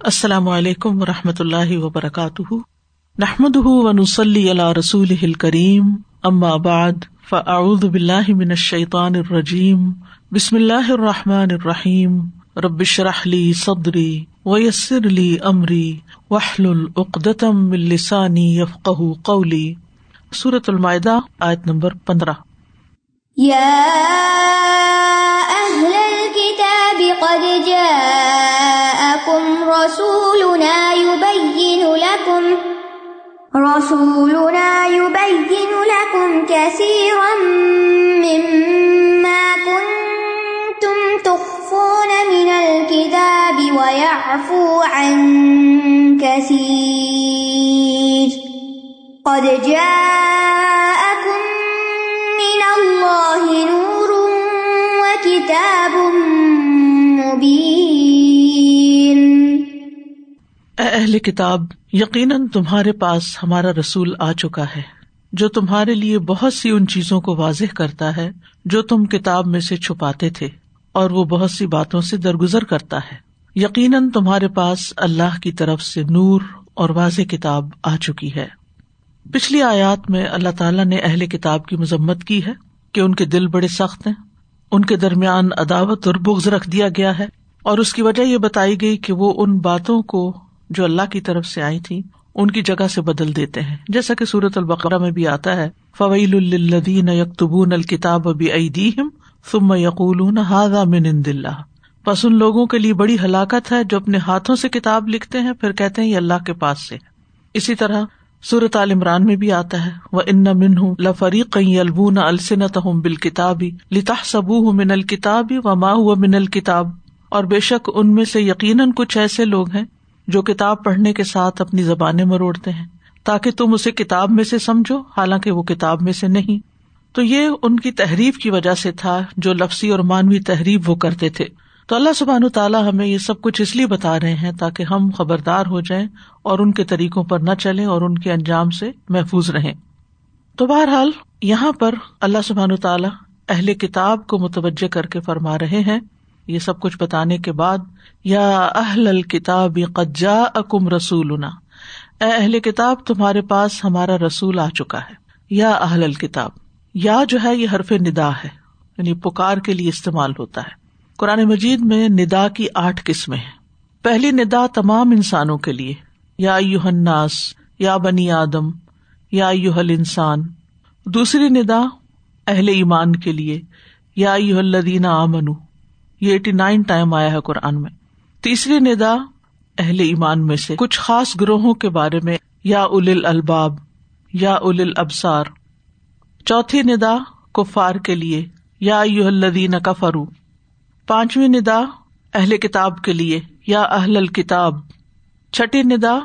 السلام علیکم و رحمۃ اللہ وبرکاتہ۔ نحمد ونسلی علیہ رسول کریم ام آباد فعد بلّہ من الشیطان الرجیم۔ بسم اللہ الرحمٰن الرحیم۔ ربش رحلی صدری ویسر علی عمری وحل العقدم السانی یفق قولی۔ صورت المائدہ، آیت نمبر پندرہ۔ قد جاءكم رسولنا يبين لكم رسولنا يبين لكم كثيرا مما كنتم تخفون من الكتاب ويعفو عن كثير قد جاءكم من الله نور وكتاب اے اہل کتاب، یقیناً تمہارے پاس ہمارا رسول آ چکا ہے، جو تمہارے لیے بہت سی ان چیزوں کو واضح کرتا ہے، جو تم کتاب میں سے چھپاتے تھے، اور وہ بہت سی باتوں سے درگزر کرتا ہے۔ یقیناً تمہارے پاس اللہ کی طرف سے نور اور واضح کتاب آ چکی ہے۔ پچھلی آیات میں اللہ تعالیٰ نے اہل کتاب کی مذمت کی ہے کہ ان کے دل بڑے سخت ہیں۔ ان کے درمیان عداوت اور بغض رکھ دیا گیا ہے، اور اس کی وجہ یہ بتائی گئی کہ وہ ان باتوں کو جو اللہ کی طرف سے آئی تھی، ان کی جگہ سے بدل دیتے ہیں۔ جیسا کہ سورت البقرا میں بھی آتا ہے فویل الدین یکتبون الکتاب ابی ادیم ثم یقول من عند اللہ بس ان لوگوں کے لیے بڑی ہلاکت ہے جو اپنے ہاتھوں سے کتاب لکھتے ہیں، پھر کہتے ہیں یہ اللہ کے پاس سے۔ اسی طرح سورت عال عمران میں بھی آتا ہے وہ ان من ہوں لفریق البون السنت ہوں بال کتابی لتا سبو من الکتابی و ماہ من الکتاب اور بے شک ان میں سے یقیناً کچھ ایسے لوگ ہیں جو کتاب پڑھنے کے ساتھ اپنی زبانیں مروڑتے ہیں، تاکہ تم اسے کتاب میں سے سمجھو، حالانکہ وہ کتاب میں سے نہیں۔ تو یہ ان کی تحریف کی وجہ سے تھا جو لفسی اور مانوی تحریف وہ کرتے تھے۔ تو اللہ سبحان تعالیٰ ہمیں یہ سب کچھ اس لیے بتا رہے ہیں تاکہ ہم خبردار ہو جائیں اور ان کے طریقوں پر نہ چلیں اور ان کے انجام سے محفوظ رہیں۔ تو بہرحال، یہاں پر اللہ سبحان تعالیٰ اہل کتاب کو متوجہ کر کے فرما رہے ہیں یہ سب کچھ بتانے کے بعد، یا اہل الکتاب قجا اکم رسول اے اہل کتاب، تمہارے پاس ہمارا رسول آ چکا ہے، یا اہل الکتاب، یا جو ہے یہ حرف ندا ہے یعنی پکار کے لیے استعمال ہوتا ہے۔ قرآن مجید میں ندا کی آٹھ قسمیں ہیں۔ پہلی ندا تمام انسانوں کے لیے، یا الناس، یا بنی آدم، یا یوہل انسان دوسری ندا اہل ایمان کے لیے، یا یو الدین آمن یہ ایٹی نائن ٹائم آیا ہے قرآن میں۔ تیسری ندا اہل ایمان میں سے کچھ خاص گروہوں کے بارے میں، یا اول الباب، یا اول ابسار چوتھی ندا کفار کے لیے، یا یو الدین کفرو پانچویں ندا اہل کتاب کے لیے، یا اہل الکتاب۔ چھٹی ندا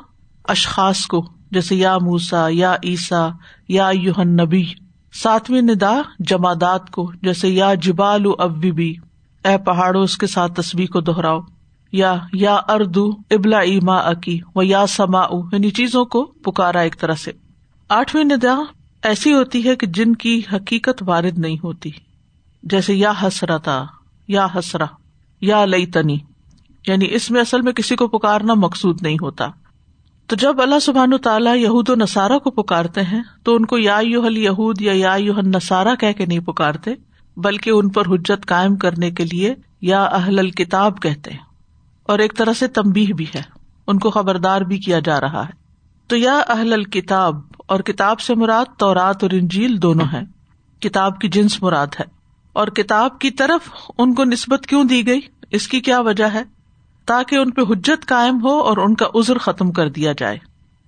اشخاص کو، جیسے یا موسا یا عیسا یا یوہن نبی ساتویں ندا جمادات کو، جیسے یا جبال ابی اے پہاڑوں، اس کے ساتھ تصویر کو دوہراؤ یا یا اردو ابلا ایما اکی و یا سما یعنی چیزوں کو پکارا ایک طرح سے۔ آٹھویں ندا ایسی ہوتی ہے کہ جن کی حقیقت وارد نہیں ہوتی۔ جیسے یا حسرتا، یا حسرا یا لئی تنی یعنی اس میں اصل میں کسی کو پکارنا مقصود نہیں ہوتا۔ تو جب اللہ سبحان تعالیٰ یہود و نصارہ کو پکارتے ہیں، تو ان کو یا یو حل یہود یا یا یو نسارا کہہ کے نہیں پکارتے۔ بلکہ ان پر حجت قائم کرنے کے لیے یا اہل الکتاب کہتے ہیں۔ اور ایک طرح سے تمبی بھی ہے۔ ان کو خبردار بھی کیا جا رہا ہے۔ تو یا اہل الکتاب، اور کتاب سے مراد تورات اور انجیل دونوں ہے کتاب کی جنس مراد ہے۔ اور کتاب کی طرف ان کو نسبت کیوں دی گئی؟ اس کی کیا وجہ ہے؟ تاکہ ان پہ حجت قائم ہو اور ان کا ازر ختم کر دیا جائے۔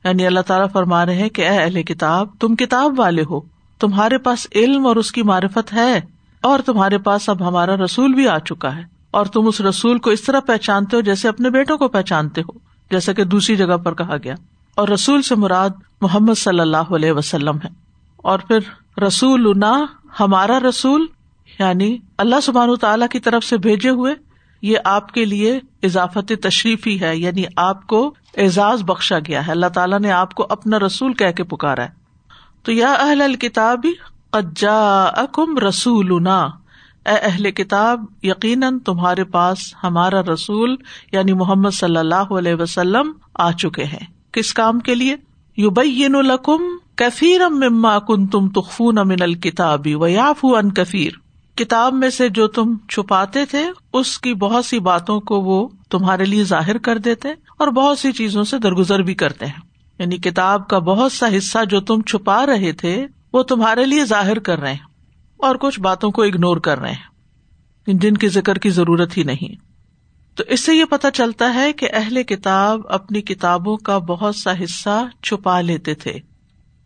یعنی اللہ تعالیٰ فرما رہے ہیں کہ اے اہل کتاب، تم کتاب والے ہو۔ تمہارے پاس علم اور اس کی معرفت ہے۔ اور تمہارے پاس اب ہمارا رسول بھی آ چکا ہے۔ اور تم اس رسول کو اس طرح پہچانتے ہو جیسے اپنے بیٹوں کو پہچانتے ہو، جیسا کہ دوسری جگہ پر کہا گیا۔ اور رسول سے مراد محمد صلی اللہ علیہ وسلم ہے۔ اور پھر رسول ہمارا رسول یعنی اللہ سبحان تعالیٰ کی طرف سے بھیجے ہوئے، یہ آپ کے لیے اضافت تشریفی ہے یعنی آپ کو اعزاز بخشا گیا ہے۔ اللہ تعالیٰ نے آپ کو اپنا رسول کہہ کے پکارا ہے۔ تو یا اہل الکتاب قجا اکم رسول اے اہل کتاب، یقیناً تمہارے پاس ہمارا رسول یعنی محمد صلی اللہ علیہ وسلم آ چکے ہیں۔ کس کام کے لیے؟ یو بین القم کفیر مما کن تم تخفون امن الکتابی و یاف ان کفیر کتاب میں سے جو تم چھپاتے تھے، اس کی بہت سی باتوں کو وہ تمہارے لیے ظاہر کر دیتے اور بہت سی چیزوں سے درگزر بھی کرتے ہیں۔ یعنی کتاب کا بہت سا حصہ جو تم چھپا رہے تھے وہ تمہارے لیے ظاہر کر رہے ہیں اور کچھ باتوں کو اگنور کر رہے ہیں۔ جن کی ذکر کی ضرورت ہی نہیں۔ تو اس سے یہ پتا چلتا ہے کہ اہل کتاب اپنی کتابوں کا بہت سا حصہ چھپا لیتے تھے۔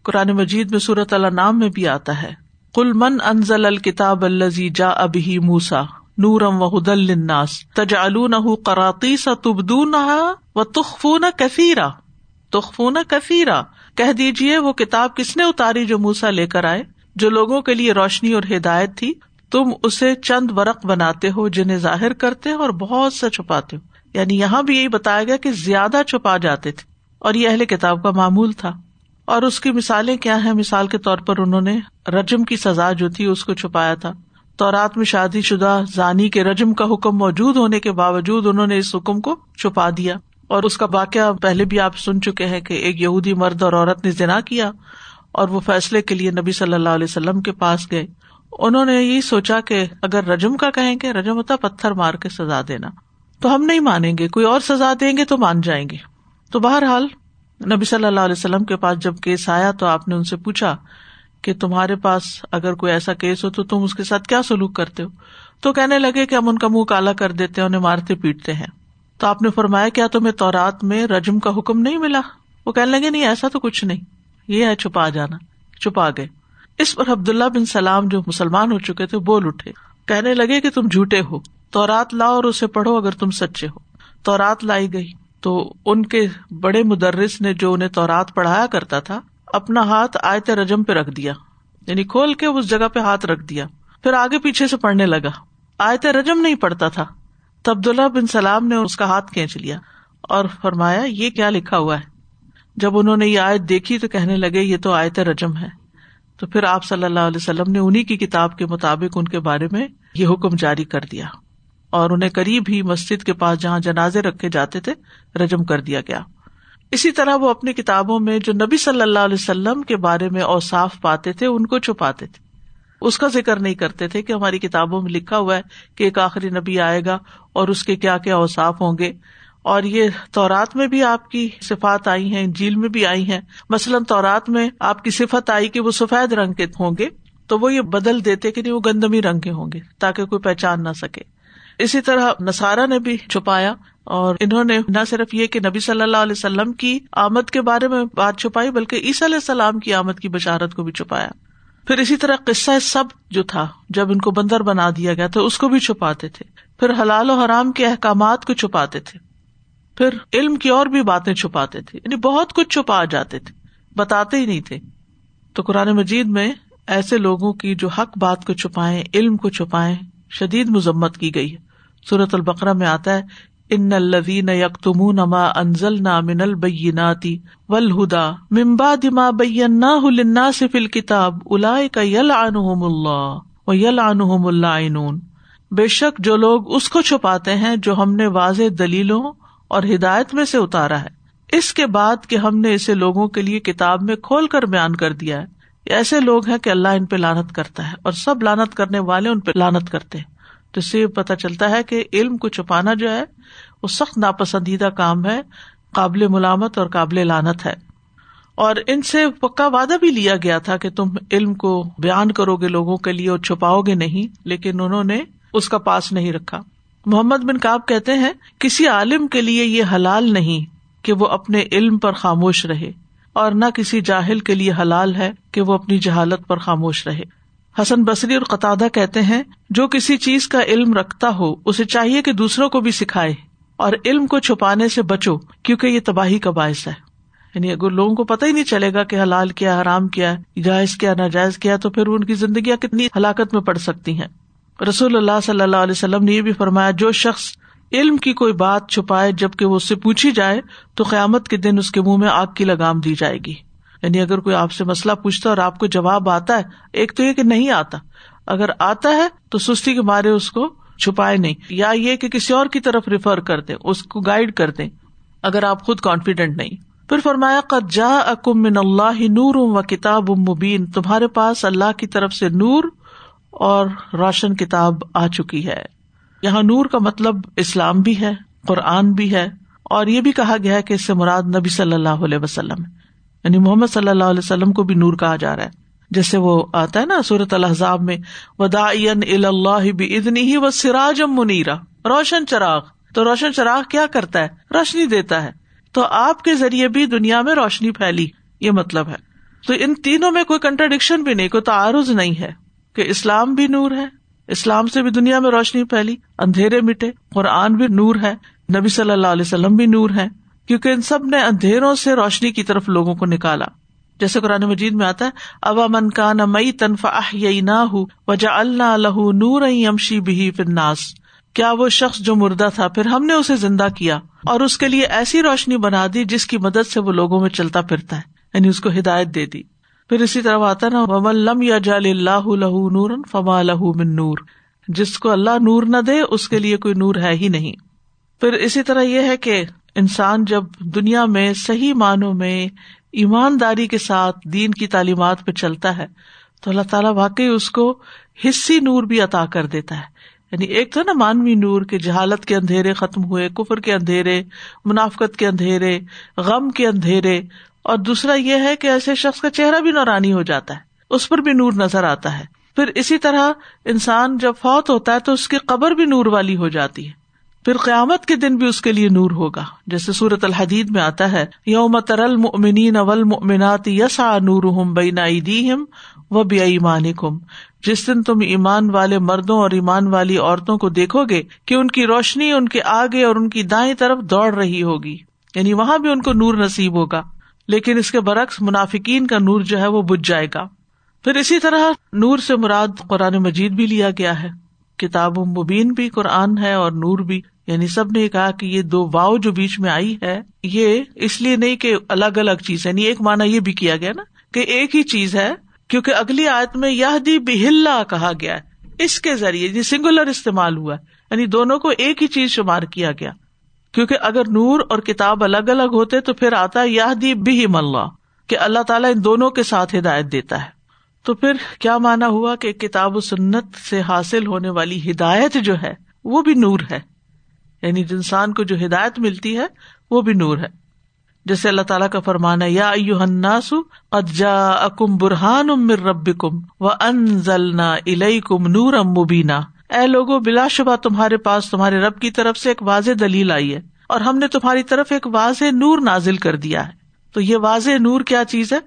قرآن مجید میں صورت اللہ نام میں بھی آتا ہے۔ کل من انزل الکتاب الزی جا ابھی موسا نورم و حد الناس تجالون کراتی سا تبدون و تخفون کثیرا۔ تخفون کثیرا۔ کہہ دیجیے وہ کتاب کس نے اتاری جو موسا لے کر آئے؟ جو لوگوں کے لیے روشنی اور ہدایت تھی، تم اسے چند ورق بناتے ہو جنہیں ظاہر کرتے اور بہت سا چھپاتے ہو۔ یعنی یہاں بھی یہی بتایا گیا کہ زیادہ چھپا جاتے تھے اور یہ اہل کتاب کا معمول تھا۔ اور اس کی مثالیں کیا ہے مثال کے طور پر انہوں نے رجم کی سزا جو تھی اس کو چھپایا تھا۔ تو رات میں شادی شدہ زانی کے رجم کا حکم موجود ہونے کے باوجود انہوں نے اس حکم کو چھپا دیا۔ اور اس کا واقعہ پہلے بھی آپ سن چکے ہیں کہ ایک یہودی مرد اور عورت نے جنا کیا اور وہ فیصلے کے لیے نبی صلی اللہ علیہ وسلم کے پاس گئے۔ انہوں نے یہی سوچا کہ اگر رجم کا کہیں گے رجم ہوتا پتھر مار کے سزا دینا، تو ہم نہیں مانیں گے، کوئی اور سزا دیں گے تو مان جائیں گے۔ تو بہرحال نبی صلی اللہ علیہ وسلم کے پاس جب کیس آیا تو آپ نے ان سے پوچھا کہ تمہارے پاس اگر کوئی ایسا کیس ہو تو تم اس کے ساتھ کیا سلوک کرتے ہو؟ تو کہنے لگے کہ ہم ان کا منہ کالا کر دیتے ہیں، انہیں مارتے پیٹتے ہیں۔ تو آپ نے فرمایا، کیا تمہیں تورات میں رجم کا حکم نہیں ملا؟ وہ کہنے لگے، نہیں، ایسا تو کچھ نہیں۔ یہ ہے چھپا جانا، چھپا گئے۔ اس پر عبد اللہ بن سلام جو مسلمان ہو چکے تھے، بول اٹھے۔ کہنے لگے کہ تم جھوٹے ہو۔ تو رات لاؤ اور اسے پڑھو اگر تم سچے ہو۔ تو رات لائی گئی۔ تو ان کے بڑے مدرس نے جو انہیں تورات پڑھایا کرتا تھا، اپنا ہاتھ آیت رجم پہ رکھ دیا۔ یعنی کھول کے اس جگہ پہ ہاتھ رکھ دیا۔ پھر آگے پیچھے سے پڑھنے لگا۔ آیت رجم نہیں پڑھتا تھا۔ تو عبداللہ بن سلام نے اس کا ہاتھ کھینچ لیا اور فرمایا، یہ کیا لکھا ہوا ہے؟ جب انہوں نے یہ آیت دیکھی تو کہنے لگے، یہ تو آیت رجم ہے۔ تو پھر آپ صلی اللہ علیہ وسلم نے انہیں کی کتاب کے مطابق ان کے بارے میں یہ حکم جاری کر دیا۔ اور انہیں قریب ہی مسجد کے پاس جہاں جنازے رکھے جاتے تھے، رجم کر دیا گیا۔ اسی طرح وہ اپنی کتابوں میں جو نبی صلی اللہ علیہ وسلم کے بارے میں اوساف پاتے تھے، ان کو چھپاتے تھے۔ اس کا ذکر نہیں کرتے تھے کہ ہماری کتابوں میں لکھا ہوا ہے کہ ایک آخری نبی آئے گا اور اس کے کیا کیا اوساف ہوں گے۔ اور یہ تورات میں بھی آپ کی صفات آئی ہیں جھیل میں بھی آئی ہیں۔ مثلاً تورات میں آپ کی صفت آئی کہ وہ سفید رنگ کے ہوں گے، تو وہ یہ بدل دیتے کہ نہیں، وہ گندمی رنگ کے ہوں گے تاکہ کوئی پہچان نہ سکے۔ اسی طرح نسارا نے بھی چھپایا اور انہوں نے نہ صرف یہ کہ نبی صلی اللہ علیہ وسلم کی آمد کے بارے میں بات چھپائی، بلکہ عیسی علیہ السلام کی آمد کی بشارت کو بھی چھپایا۔ پھر اسی طرح قصہ سب جو تھا، جب ان کو بندر بنا دیا گیا تو اس کو بھی چھپاتے تھے۔ پھر حلال و حرام کے احکامات کو چھپاتے تھے۔ پھر علم کی اور بھی باتیں چھپاتے تھے۔ یعنی بہت کچھ چھپا جاتے تھے۔ بتاتے ہی نہیں تھے۔ تو قرآن مجید میں ایسے لوگوں کی جو حق بات کو چھپائے علم کو چھپائے شدید مذمت کی گئی ہے۔ صورت البقرا میں آتا ہے ان الوین یکتم نما انزل نا من البیناتی ولہدا ممبا دما بین فل کتاب الا یل عنہم اللہ و یل عنہم اللہ بے شک جو لوگ اس کو چھپاتے ہیں جو ہم نے واضح دلیلوں اور ہدایت میں سے اتارا ہے۔ اس کے بعد کہ ہم نے اسے لوگوں کے لیے کتاب میں کھول کر بیان کر دیا ہے۔ ایسے لوگ ہیں کہ اللہ ان پہ لانت کرتا ہے اور سب لانت کرنے والے ان پہ لانت کرتے ہیں۔ تو اس سے پتا چلتا ہے کہ علم کو چھپانا جو ہے، وہ سخت ناپسندیدہ کام ہے، قابل ملامت اور قابل لانت ہے۔ اور ان سے پکا وعدہ بھی لیا گیا تھا کہ تم علم کو بیان کرو گے لوگوں کے لیے اور چھپاؤ گے نہیں، لیکن انہوں نے اس کا پاس نہیں رکھا۔ محمد بن کاب کہتے ہیں، کسی عالم کے لیے یہ حلال نہیں کہ وہ اپنے علم پر خاموش رہے، اور نہ کسی جاہل کے لیے حلال ہے کہ وہ اپنی جہالت پر خاموش رہے۔ حسن بصری اور قطع کہتے ہیں، جو کسی چیز کا علم رکھتا ہو، اسے چاہیے کہ دوسروں کو بھی سکھائے اور علم کو چھپانے سے بچو، کیونکہ یہ تباہی کا باعث ہے۔ یعنی اگر لوگوں کو پتہ ہی نہیں چلے گا کہ حلال کیا، حرام کیا، جائز کیا، ناجائز کیا، تو پھر ان کی زندگیاں کتنی ہلاکت میں پڑ سکتی ہیں۔ رسول اللہ صلی اللہ علیہ وسلم نے یہ بھی فرمایا، جو شخص علم کی کوئی بات چھپائے جبکہ وہ اس سے پوچھی جائے، تو قیامت کے دن اس کے منہ میں آگ کی لگام دی جائے گی۔ یعنی اگر کوئی آپ سے مسئلہ پوچھتا اور آپ کو جواب آتا ہے، ایک تو یہ کہ نہیں آتا۔ اگر آتا ہے تو سستی کے مارے اس کو چھپائے نہیں۔ یا یہ کہ کسی اور کی طرف ریفر کر دیں اس کو گائڈ کر دیں اگر آپ خود کانفیڈینٹ نہیں۔ پھر فرمایا، قد جا اکم من اللہ نور و کتاب مبین تمہارے پاس اللہ کی طرف سے نور اور روشن کتاب آ چکی ہے۔ یہاں نور کا مطلب اسلام بھی ہے، قرآن بھی ہے۔ اور یہ بھی کہا گیا ہے کہ اس سے مراد نبی صلی اللہ علیہ وسلم۔ ہے یعنی محمد صلی اللہ علیہ وسلم کو بھی نور کہا جا رہا ہے۔ جیسے وہ آتا ہے نا صورت الحضاب میں ودا اللہ ادنی ہی و سراج منیرا روشن چراغ۔ تو روشن چراغ کیا کرتا ہے؟ روشنی دیتا ہے۔ تو آپ کے ذریعے بھی دنیا میں روشنی پھیلی۔ یہ مطلب ہے۔ تو ان تینوں میں کوئی کنٹرڈکشن بھی نہیں، کوئی تعارض نہیں ہے کہ اسلام بھی نور ہے، اسلام سے بھی دنیا میں روشنی پھیلی، اندھیرے مٹے، قرآن بھی نور ہے، نبی صلی اللہ علیہ وسلم بھی نور ہے کیونکہ ان سب نے اندھیروں سے روشنی کی طرف لوگوں کو نکالا۔ جیسے قرآن مجید میں آتا ہے ابا من کا نہ مئی تنفا نہ ہوں وجہ اللہ نور امشی بھی فرناس کیا وہ شخص جو مردہ تھا، پھر ہم نے اسے زندہ کیا اور اس کے لیے ایسی روشنی بنا دی جس کی مدد سے وہ لوگوں میں چلتا پھرتا ہے یعنی اس کو ہدایت دے دی۔ پھر اسی طرح آتا نا، ومن لم یا جال اللہ لہ نور فما لہ من نور۔ جس کو اللہ نور نہ دے، اس کے لیے کوئی نور ہے ہی نہیں۔ پھر اسی طرح یہ ہے کہ انسان جب دنیا میں صحیح معنوں میں ایمانداری کے ساتھ دین کی تعلیمات پہ چلتا ہے، تو اللہ تعالیٰ واقعی اس کو حصی نور بھی عطا کر دیتا ہے۔ یعنی ایک تو نا مانوی نور کے جہالت کے اندھیرے ختم ہوئے، کفر کے اندھیرے، منافقت کے اندھیرے، غم کے اندھیرے۔ اور دوسرا یہ ہے کہ ایسے شخص کا چہرہ بھی نورانی ہو جاتا ہے، اس پر بھی نور نظر آتا ہے۔ پھر اسی طرح انسان جب فوت ہوتا ہے تو اس کی قبر بھی نور والی ہو جاتی ہے۔ پھر قیامت کے دن بھی اس کے لیے نور ہوگا۔ جیسے سورت الحدید میں آتا ہے، یوم ترل مؤمنین اول مؤمنات یسا نور بینا و بے ایمان کم جس دن تم ایمان والے مردوں اور ایمان والی عورتوں کو دیکھو گے کہ ان کی روشنی ان کے آگے اور ان کی دائیں طرف دوڑ رہی ہوگی۔ یعنی وہاں بھی ان کو نور نصیب ہوگا۔ لیکن اس کے برعکس منافقین کا نور جو ہے وہ بج جائے گا۔ پھر اسی طرح نور سے مراد قرآن مجید بھی لیا گیا ہے۔ کتاب مبین بھی قرآن ہے اور نور بھی۔ یعنی سب نے کہا کہ یہ دو واؤ جو بیچ میں آئی ہے، یہ اس لیے نہیں کہ الگ الگ چیز ہے یعنی ایک مانا یہ بھی کیا گیا نا کہ ایک ہی چیز ہے، کیونکہ اگلی آیت میں یہ دی بہلا کہا گیا ہے، اس کے ذریعے یعنی سنگولر استعمال ہوا یعنی دونوں کو ایک ہی چیز شمار کیا گیا۔ کیونکہ اگر نور اور کتاب الگ الگ ہوتے تو پھر آتا یہ بہم اللہ، کہ اللہ تعالیٰ ان دونوں کے ساتھ ہدایت دیتا ہے۔ تو پھر کیا مانا ہوا کہ کتاب و سنت سے حاصل ہونے والی ہدایت جو ہے، وہ بھی نور ہے۔ یعنی انسان کو جو ہدایت ملتی ہے، وہ بھی نور ہے۔ جیسے اللہ تعالیٰ کا فرمانا یا اجا اکم برہان امر رب کم و ان ضلع کم نور اے لوگو، بلا شبہ تمہارے پاس تمہارے رب کی طرف سے ایک واضح دلیل آئی ہے اور ہم نے تمہاری طرف ایک واضح نور نازل کر دیا ہے۔ تو یہ واضح نور کیا چیز ہے؟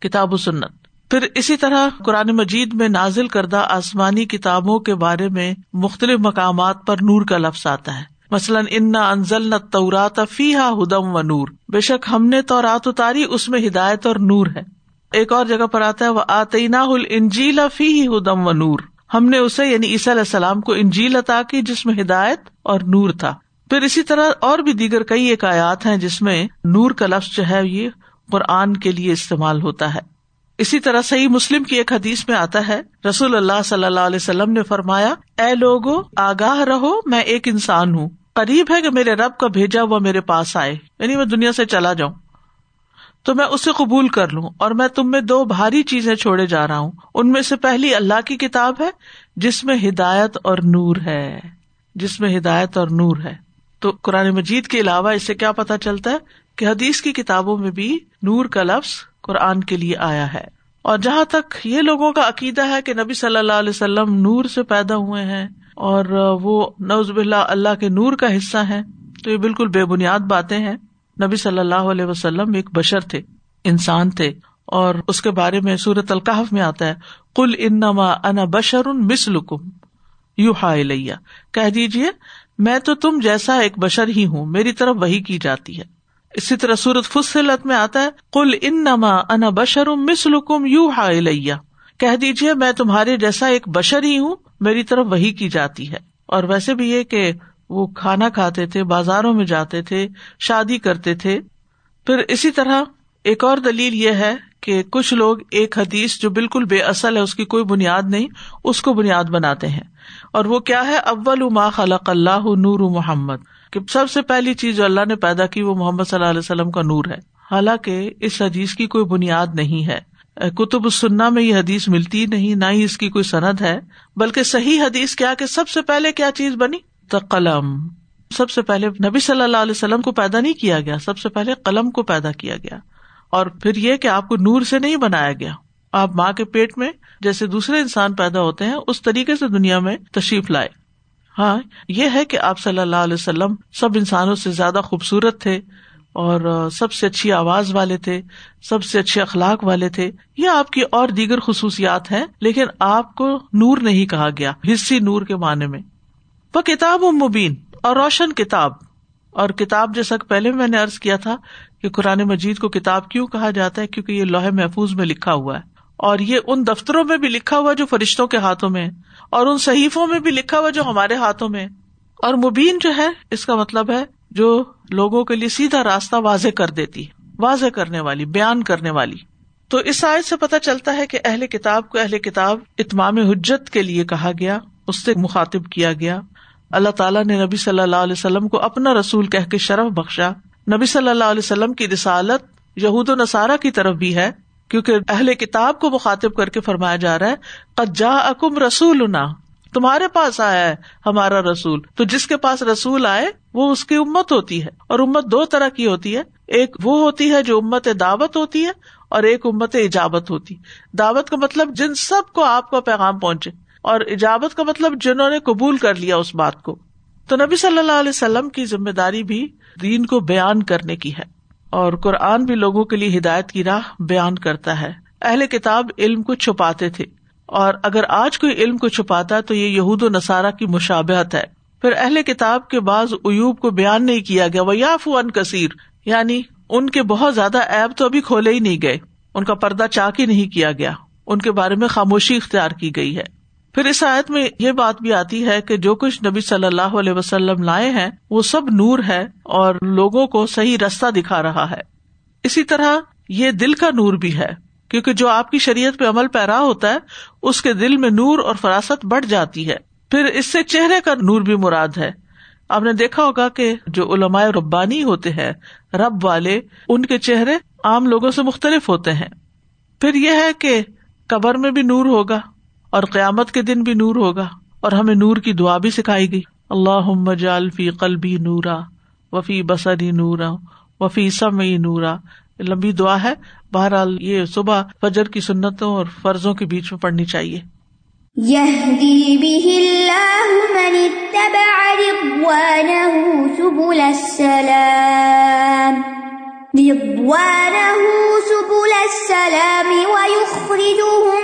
کتاب و سنت۔ پھر اسی طرح قرآن مجید میں نازل کردہ آسمانی کتابوں کے بارے میں مختلف مقامات پر نور کا لفظ آتا ہے۔ مثلاً انا انزل نہ تورات فی ہا ہدم و نور۔ بے شک ہم نے تو رات اتاری، اس میں ہدایت اور نور ہے۔ ایک اور جگہ پر آتا ہے وہ آتینا انجیلا فی ہی ہدم و نور۔ ہم نے اسے یعنی عیسی علیہ السلام کو انجیل عطا کی، جس میں ہدایت اور نور تھا۔ پھر اسی طرح اور بھی دیگر کئی ایک آیات ہیں، جس میں نور کا لفظ جو ہے، یہ قرآن کے لیے استعمال ہوتا ہے۔ اسی طرح صحیح مسلم کی ایک حدیث میں آتا ہے، رسول اللہ صلی اللہ علیہ وسلم نے فرمایا، اے لوگو، آگاہ رہو، میں ایک انسان ہوں۔ قریب ہے کہ میرے رب کا بھیجا ہوا میرے پاس آئے۔ یعنی میں دنیا سے چلا جاؤں۔ تو میں اسے قبول کر لوں اور میں تم میں دو بھاری چیزیں چھوڑے جا رہا ہوں۔ ان میں سے پہلی اللہ کی کتاب ہے، جس میں ہدایت اور نور ہے۔ جس میں ہدایت اور نور ہے۔ تو قرآن مجید کے علاوہ اس سے کیا پتا چلتا ہے کہ حدیث کی کتابوں میں بھی نور کا لفظ قرآن کے لیے آیا ہے۔ اور جہاں تک یہ لوگوں کا عقیدہ ہے کہ نبی صلی اللہ علیہ وسلم نور سے پیدا ہوئے ہیں اور وہ نوز اللہ اللہ کے نور کا حصہ ہے تو یہ بالکل بے بنیاد باتیں ہیں۔ نبی صلی اللہ علیہ وسلم ایک بشر تھے، انسان تھے۔ اور اس کے بارے میں سورت القحف میں آتا ہے کل انما انا بشر مسلکم یو ہا لیا کہہ دیجیے میں تو تم جیسا ایک بشر ہی ہوں، میری طرف وہی کی جاتی ہے۔ اسی طرح سورت فصلت میں آتا ہے کل انما انا بشر مسلکم یو ہا لیا کہہ دیجیے میں تمہارے جیسا ایک بشر ہی ہوں میری طرف وہی کی جاتی ہے۔ اور ویسے بھی یہ کہ وہ کھانا کھاتے تھے، بازاروں میں جاتے تھے، شادی کرتے تھے۔ پھر اسی طرح ایک اور دلیل یہ ہے کہ کچھ لوگ ایک حدیث جو بالکل بے اصل ہے، اس کی کوئی بنیاد نہیں، اس کو بنیاد بناتے ہیں۔ اور وہ کیا ہے؟ اول ما خلق اللہ نور محمد۔ کہ سب سے پہلی چیز جو اللہ نے پیدا کی، وہ محمد صلی اللہ علیہ وسلم کا نور ہے۔ حالانکہ اس حدیث کی کوئی بنیاد نہیں ہے۔ کتب السنہ میں یہ حدیث ملتی نہیں، نہ ہی اس کی کوئی صنعت ہے، بلکہ صحیح حدیث کیا کہ سب سے پہلے کیا چیز بنی؟ تو قلم سب سے پہلے نبی صلی اللہ علیہ وسلم کو پیدا نہیں کیا گیا، سب سے پہلے قلم کو پیدا کیا گیا۔ اور پھر یہ کہ آپ کو نور سے نہیں بنایا گیا۔ آپ ماں کے پیٹ میں جیسے دوسرے انسان پیدا ہوتے ہیں، اس طریقے سے دنیا میں تشریف لائے۔ ہاں یہ ہے کہ آپ صلی اللہ علیہ وسلم سب انسانوں سے زیادہ خوبصورت تھے۔ اور سب سے اچھی آواز والے تھے، سب سے اچھے اخلاق والے تھے۔ یہ آپ کی اور دیگر خصوصیات ہیں، لیکن آپ کو نور نہیں کہا گیا، حصی نور کے معنی میں۔ وہ کتاب و مبین اور روشن کتاب۔ اور کتاب جیسا کہ پہلے میں نے ارض کیا تھا کہ قرآن مجید کو کتاب کیوں کہا جاتا ہے؟ کیونکہ یہ لوہے محفوظ میں لکھا ہوا ہے۔ اور یہ ان دفتروں میں بھی لکھا ہوا جو فرشتوں کے ہاتھوں میں اور ان صحیفوں میں بھی لکھا ہوا جو ہمارے ہاتھوں میں اور مبین جو ہے، اس کا مطلب ہے جو لوگوں کے لیے سیدھا راستہ واضح کر دیتی، واضح کرنے والی، بیان کرنے والی۔ تو اس آیت سے پتا چلتا ہے کہ اہل کتاب کو اہل کتاب اتمام حجت کے لیے کہا گیا، اس سے مخاطب کیا گیا۔ اللہ تعالیٰ نے نبی صلی اللہ علیہ وسلم کو اپنا رسول کہہ کے شرف بخشا۔ نبی صلی اللہ علیہ وسلم کی رسالت یہود و نصارہ کی طرف بھی ہے، کیونکہ اہل کتاب کو مخاطب کر کے فرمایا جا رہا ہے قجا اکم رسول تمہارے پاس آیا ہے ہمارا رسول۔ تو جس کے پاس رسول آئے، وہ اس کی امت ہوتی ہے۔ اور امت دو طرح کی ہوتی ہے۔ ایک وہ ہوتی ہے جو امت دعوت ہوتی ہے، اور ایک امت ایجابت ہوتی۔ دعوت کا مطلب جن سب کو آپ کا پیغام پہنچے، اور ایجابت کا مطلب جنہوں نے قبول کر لیا اس بات کو۔ تو نبی صلی اللہ علیہ وسلم کی ذمہ داری بھی دین کو بیان کرنے کی ہے، اور قرآن بھی لوگوں کے لیے ہدایت کی راہ بیان کرتا ہے۔ اہل کتاب علم کو چھپاتے تھے۔ اور اگر آج کوئی علم کو چھپاتا ہے تو یہ یہود و نصارہ کی مشابہت ہے۔ پھر اہل کتاب کے بعض ایوب کو بیان نہیں کیا گیا۔ وہ یاف ان کثیر۔ یعنی ان کے بہت زیادہ ایب تو ابھی کھولے ہی نہیں گئے۔ ان کا پردہ چاک ہی نہیں کیا گیا۔ ان کے بارے میں خاموشی اختیار کی گئی ہے۔ پھر اس آیت میں یہ بات بھی آتی ہے کہ جو کچھ نبی صلی اللہ علیہ وسلم لائے ہیں، وہ سب نور ہے اور لوگوں کو صحیح رستہ دکھا رہا ہے۔ اسی طرح یہ دل کا نور بھی ہے۔ کیونکہ جو آپ کی شریعت پہ عمل پیرا ہوتا ہے، اس کے دل میں نور اور فراست بڑھ جاتی ہے۔ پھر اس سے چہرے کا نور بھی مراد ہے۔ آپ نے دیکھا ہوگا کہ جو علماء ربانی ہوتے ہیں، رب والے ان کے چہرے عام لوگوں سے مختلف ہوتے ہیں۔ پھر یہ ہے کہ قبر میں بھی نور ہوگا اور قیامت کے دن بھی نور ہوگا اور ہمیں نور کی دعا بھی سکھائی گئی۔ اللہ جالفی قلبی نورا وفی بسری نورا وفی سمعی نورا۔ لمبی دعا ہے۔ بہرحال یہ صبح فجر کی سنتوں اور فرضوں کے بیچ میں پڑھنی چاہیے۔ به اللہ من اتبع رضوانه سبل السلام، رضوانه سبل السلام ويخرجهم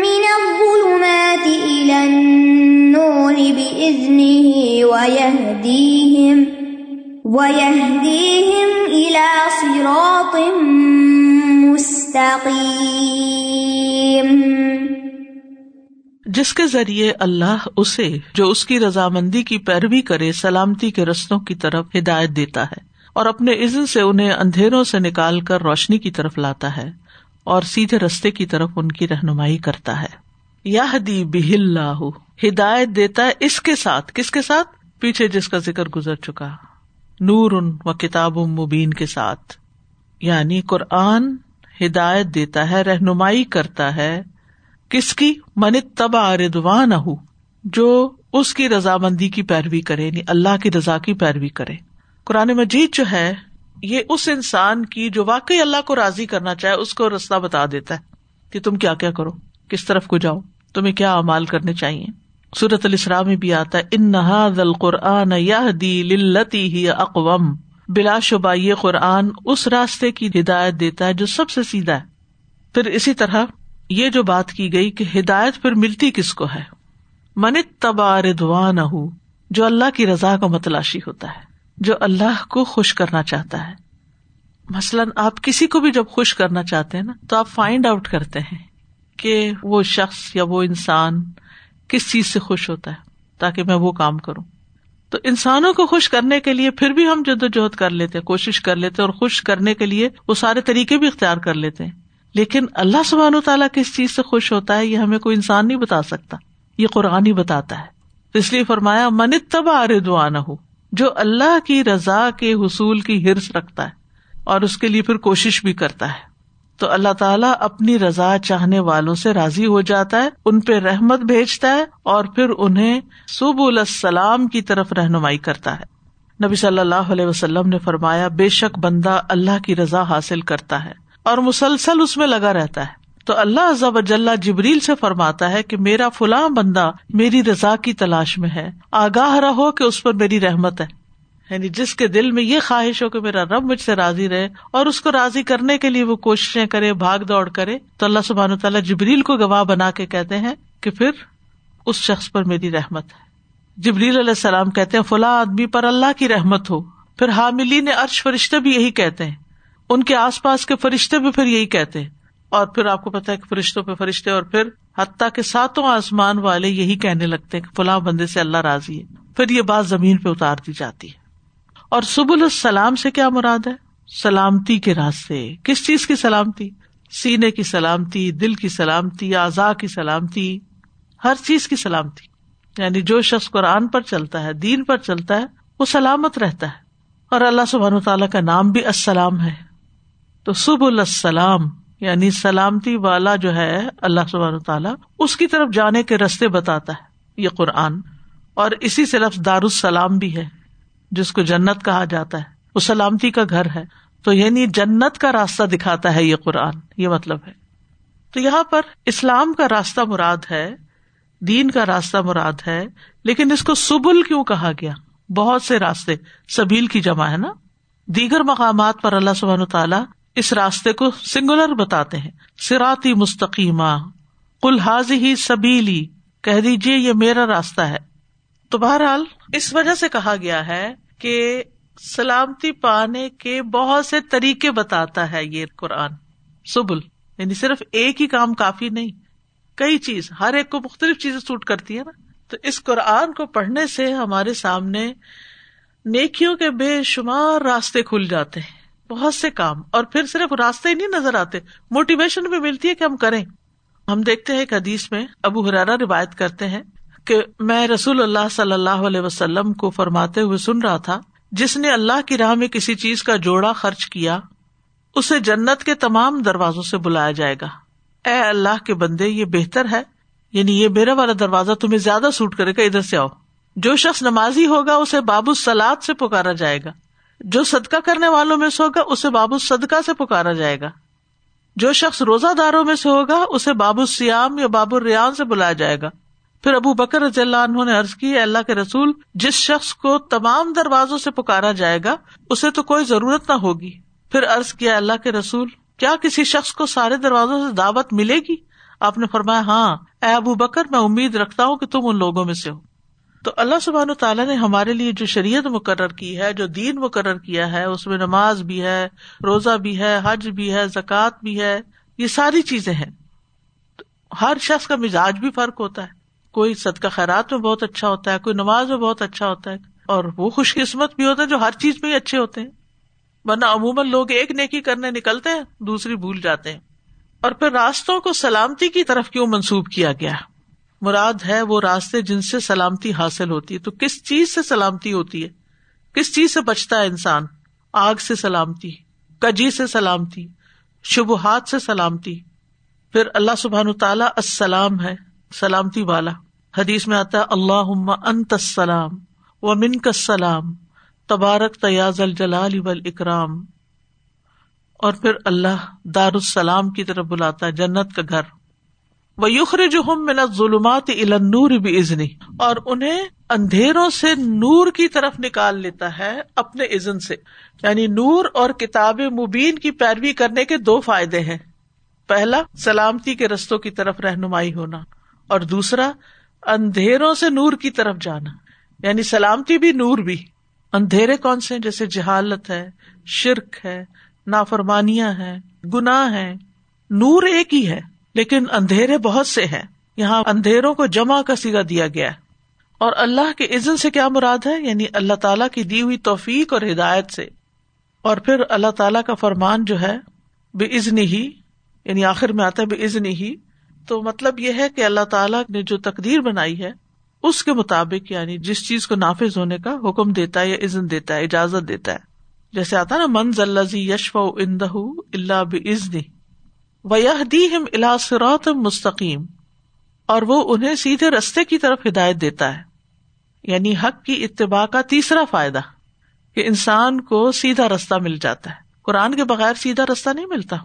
من الظلمات إلى النور بإذنه ويهديهم ويهديهم إلى صراط جس کے ذریعے اللہ اسے، جو اس کی رضامندی کی پیروی کرے، سلامتی کے رستوں کی طرف ہدایت دیتا ہے اور اپنے عزت سے انہیں اندھیروں سے نکال کر روشنی کی طرف لاتا ہے اور سیدھے رستے کی طرف ان کی رہنمائی کرتا ہے۔ یا دی اللہ، ہدایت دیتا ہے اس کے ساتھ، کس کے ساتھ؟ پیچھے جس کا ذکر گزر چکا۔ نور ان و کتاب مبین کے ساتھ۔ یعنی قرآن ہدایت دیتا ہے، رہنمائی کرتا ہے۔ کس کی؟ من تبا ردوان جو اس کی رضامندی کی پیروی کرے یعنی اللہ کی رضا کی پیروی کرے۔ قرآن مجید جو ہے، یہ اس انسان کی جو واقعی اللہ کو راضی کرنا چاہے، اس کو رستہ بتا دیتا ہے کہ تم کیا کیا کرو، کس طرف کو جاؤ، تمہیں کیا امال کرنے چاہیے۔ سورت السرا میں بھی آتا ہے ان نہاد القرآن یا دی لتی ہی اقوام بلا شبہ یہ قرآن اس راستے کی ہدایت دیتا ہے جو سب سے سیدھا ہے۔ پھر اسی طرح یہ جو بات کی گئی کہ ہدایت پھر ملتی کس کو ہے؟ من تبار دعان جو اللہ کی رضا کا متلاشی ہوتا ہے، جو اللہ کو خوش کرنا چاہتا ہے۔ مثلاً آپ کسی کو بھی جب خوش کرنا چاہتے ہیں نا، تو آپ فائنڈ آؤٹ کرتے ہیں کہ وہ شخص یا وہ انسان کس چیز سے خوش ہوتا ہے تاکہ میں وہ کام کروں۔ تو انسانوں کو خوش کرنے کے لیے پھر بھی ہم جد و جہد کر لیتے کوشش کر لیتے اور خوش کرنے کے لیے وہ سارے طریقے بھی اختیار کر لیتے ہیں۔ لیکن اللہ سبحان و تعالیٰ کس چیز سے خوش ہوتا ہے یہ ہمیں کوئی انسان نہیں بتا سکتا، یہ قرآن ہی بتاتا ہے۔ تو اس لیے فرمایا، من تبا ردوانہ ہو جو اللہ کی رضا کے حصول کی ہرس رکھتا ہے اور اس کے لیے پھر کوشش بھی کرتا ہے۔ تو اللہ تعالیٰ اپنی رضا چاہنے والوں سے راضی ہو جاتا ہے، ان پہ رحمت بھیجتا ہے اور پھر انہیں سب السلام کی طرف رہنمائی کرتا ہے۔ نبی صلی اللہ علیہ وسلم نے فرمایا، بے شک بندہ اللہ کی رضا حاصل کرتا ہے اور مسلسل اس میں لگا رہتا ہے۔ تو اللہ ضب اجلّہ جبریل سے فرماتا ہے کہ میرا فلاں بندہ میری رضا کی تلاش میں ہے، آگاہ رہو کہ اس پر میری رحمت ہے۔ یعنی جس کے دل میں یہ خواہش ہو کہ میرا رب مجھ سے راضی رہے اور اس کو راضی کرنے کے لیے وہ کوششیں کرے، بھاگ دوڑ کرے، تو اللہ سبحان تعالیٰ جبریل کو گواہ بنا کے کہتے ہیں کہ پھر اس شخص پر میری رحمت ہے۔ جبریل علیہ السلام کہتے ہیں، فلاں آدمی پر اللہ کی رحمت ہو۔ پھر حاملین عرش فرشتے بھی یہی کہتے ہیں۔ ان کے آس پاس کے فرشتے بھی پھر یہی کہتے ہیں۔ اور پھر آپ کو پتا ہے کہ فرشتوں پہ فرشتے اور پھر حتیٰ کے ساتوں آسمان والے یہی کہنے لگتے ہیں کہ فلاں بندے سے اللہ راضی ہے۔ پھر یہ بات زمین پہ اتار دی جاتی ہے۔ اور سب السلام سے کیا مراد ہے؟ سلامتی کے راستے۔ کس چیز کی سلامتی؟ سینے کی سلامتی، دل کی سلامتی، اعضاء کی سلامتی، ہر چیز کی سلامتی۔ یعنی جو شخص قرآن پر چلتا ہے، دین پر چلتا ہے، وہ سلامت رہتا ہے۔ اور اللہ سبحان تعالیٰ کا نام بھی السلام ہے۔ تو سب السلام یعنی سلامتی والا جو ہے اللہ سبحان تعالیٰ اس کی طرف جانے کے رستے بتاتا ہے یہ قرآن۔ اور اسی سے لفظ دار السلام بھی ہے۔ جس کو جنت کہا جاتا ہے، وہ سلامتی کا گھر ہے۔ تو یعنی جنت کا راستہ دکھاتا ہے یہ قرآن، یہ مطلب ہے۔ تو یہاں پر اسلام کا راستہ مراد ہے، دین کا راستہ مراد ہے، لیکن اس کو سبل کیوں کہا گیا؟ بہت سے راستے، سبیل کی جمع ہے نا؟ دیگر مقامات پر اللہ سبحان تعالیٰ اس راستے کو سنگولر بتاتے ہیں۔ سراتی مستقیمہ کلحاظ ہی سبیلی، کہہ دیجیے یہ میرا راستہ ہے۔ تو بہرحال اس وجہ سے کہا گیا ہے کہ سلامتی پانے کے بہت سے طریقے بتاتا ہے یہ قرآن۔ سبل یعنی صرف ایک ہی کام کافی نہیں، کئی چیز، ہر ایک کو مختلف چیزیں سوٹ کرتی ہے نا۔ تو اس قرآن کو پڑھنے سے ہمارے سامنے نیکیوں کے بے شمار راستے کھل جاتے ہیں۔ بہت سے کام، اور پھر صرف راستے ہی نہیں نظر آتے موٹیویشن بھی ملتی ہے کہ ہم کریں۔ ہم دیکھتے ہیں کہ حدیث میں ابو حرارا روایت کرتے ہیں کہ میں رسول اللہ صلی اللہ علیہ وسلم کو فرماتے ہوئے سن رہا تھا، جس نے اللہ کی راہ میں کسی چیز کا جوڑا خرچ کیا، اسے جنت کے تمام دروازوں سے بلایا جائے گا۔ اے اللہ کے بندے، یہ بہتر ہے یعنی یہ میرا والا دروازہ تمہیں زیادہ سوٹ کرے گا، ادھر سے آؤ۔ جو شخص نمازی ہوگا، اسے بابو سلاد سے پکارا جائے گا۔ جو صدقہ کرنے والوں میں سے ہوگا، اسے بابو صدقہ سے پکارا جائے گا۔ جو شخص روزہ داروں میں سے ہوگا، اسے بابو سیام یا بابو ریان سے بلایا جائے گا۔ پھر ابو بکر رضی اللہ عنہ نے ارض کی اللہ کے رسول، جس شخص کو تمام دروازوں سے پکارا جائے گا، اسے تو کوئی ضرورت نہ ہوگی۔ پھر ارض کیا اللہ کے رسول، کیا کسی شخص کو سارے دروازوں سے دعوت ملے گی؟ آپ نے فرمایا ہاں۔ اے ابو بکر، میں امید رکھتا ہوں کہ تم ان لوگوں میں سے ہو۔ تو اللہ سبحان تعالیٰ نے ہمارے لیے جو شریعت مقرر کی ہے، جو دین مقرر کیا ہے، اس میں نماز بھی ہے، روزہ بھی ہے، حج بھی ہے، زکوٰۃ بھی ہے، یہ ساری چیزیں ہیں۔ ہر شخص کا مزاج بھی فرق ہوتا ہے۔ کوئی صدقہ خیرات میں بہت اچھا ہوتا ہے، کوئی نماز میں بہت اچھا ہوتا ہے، اور وہ خوش قسمت بھی ہوتا ہے جو ہر چیز میں ہی اچھے ہوتے ہیں۔ ورنہ عموماً لوگ ایک نیکی کرنے نکلتے ہیں، دوسری بھول جاتے ہیں۔ اور پھر راستوں کو سلامتی کی طرف کیوں منسوب کیا گیا؟ مراد ہے وہ راستے جن سے سلامتی حاصل ہوتی ہے۔ تو کس چیز سے سلامتی ہوتی ہے؟ کس چیز سے بچتا ہے انسان؟ آگ سے سلامتی، کجی سے سلامتی، شبہات سے سلامتی۔ پھر اللہ سبحان تعالیٰ السلام ہے۔ سلامتی والا۔ حدیث میں آتا ہے اللہ انت السلام و من کا سلام تبارک تیاز الجلال اکرام اور پھر اللہ دار السلام کی طرف بلاتا ہے، جنت کا گھر۔ وہ یخر جو ہم من ظلمات نور بھی ازنی اور انہیں اندھیروں سے نور کی طرف نکال لیتا ہے اپنے عزن سے۔ یعنی نور اور کتاب مبین کی پیروی کرنے کے دو فائدے ہیں۔ پہلا، سلامتی کے رستوں کی طرف رہنمائی ہونا۔ اور دوسرا، اندھیروں سے نور کی طرف جانا۔ یعنی سلامتی بھی نور بھی۔ اندھیرے کون سے جیسے جہالت ہے، شرک ہے، نافرمانیاں ہے گناہ ہے نور ایک ہی ہے، لیکن اندھیرے بہت سے ہیں۔ یہاں اندھیروں کو جمع کا سیگا دیا گیا اور اللہ کے عزن سے کیا مراد ہے؟ یعنی اللہ تعالیٰ کی دی ہوئی توفیق اور ہدایت سے۔ اور پھر اللہ تعالیٰ کا فرمان جو ہے، بے عزن ہی یعنی آخر میں آتا ہے بے عزن ہی۔ تو مطلب یہ ہے کہ اللہ تعالیٰ نے جو تقدیر بنائی ہے، اس کے مطابق یعنی جس چیز کو نافذ ہونے کا حکم دیتا ہے یا عزن دیتا ہے، اجازت دیتا ہے۔ جیسے آتا نا منز اللہ یشف اندہ اللہ بزنی سرات مستقیم، اور وہ انہیں سیدھے رستے کی طرف ہدایت دیتا ہے۔ یعنی حق کی اتباع کا تیسرا فائدہ، کہ انسان کو سیدھا رستہ مل جاتا ہے۔ قرآن کے بغیر سیدھا رستہ نہیں ملتا۔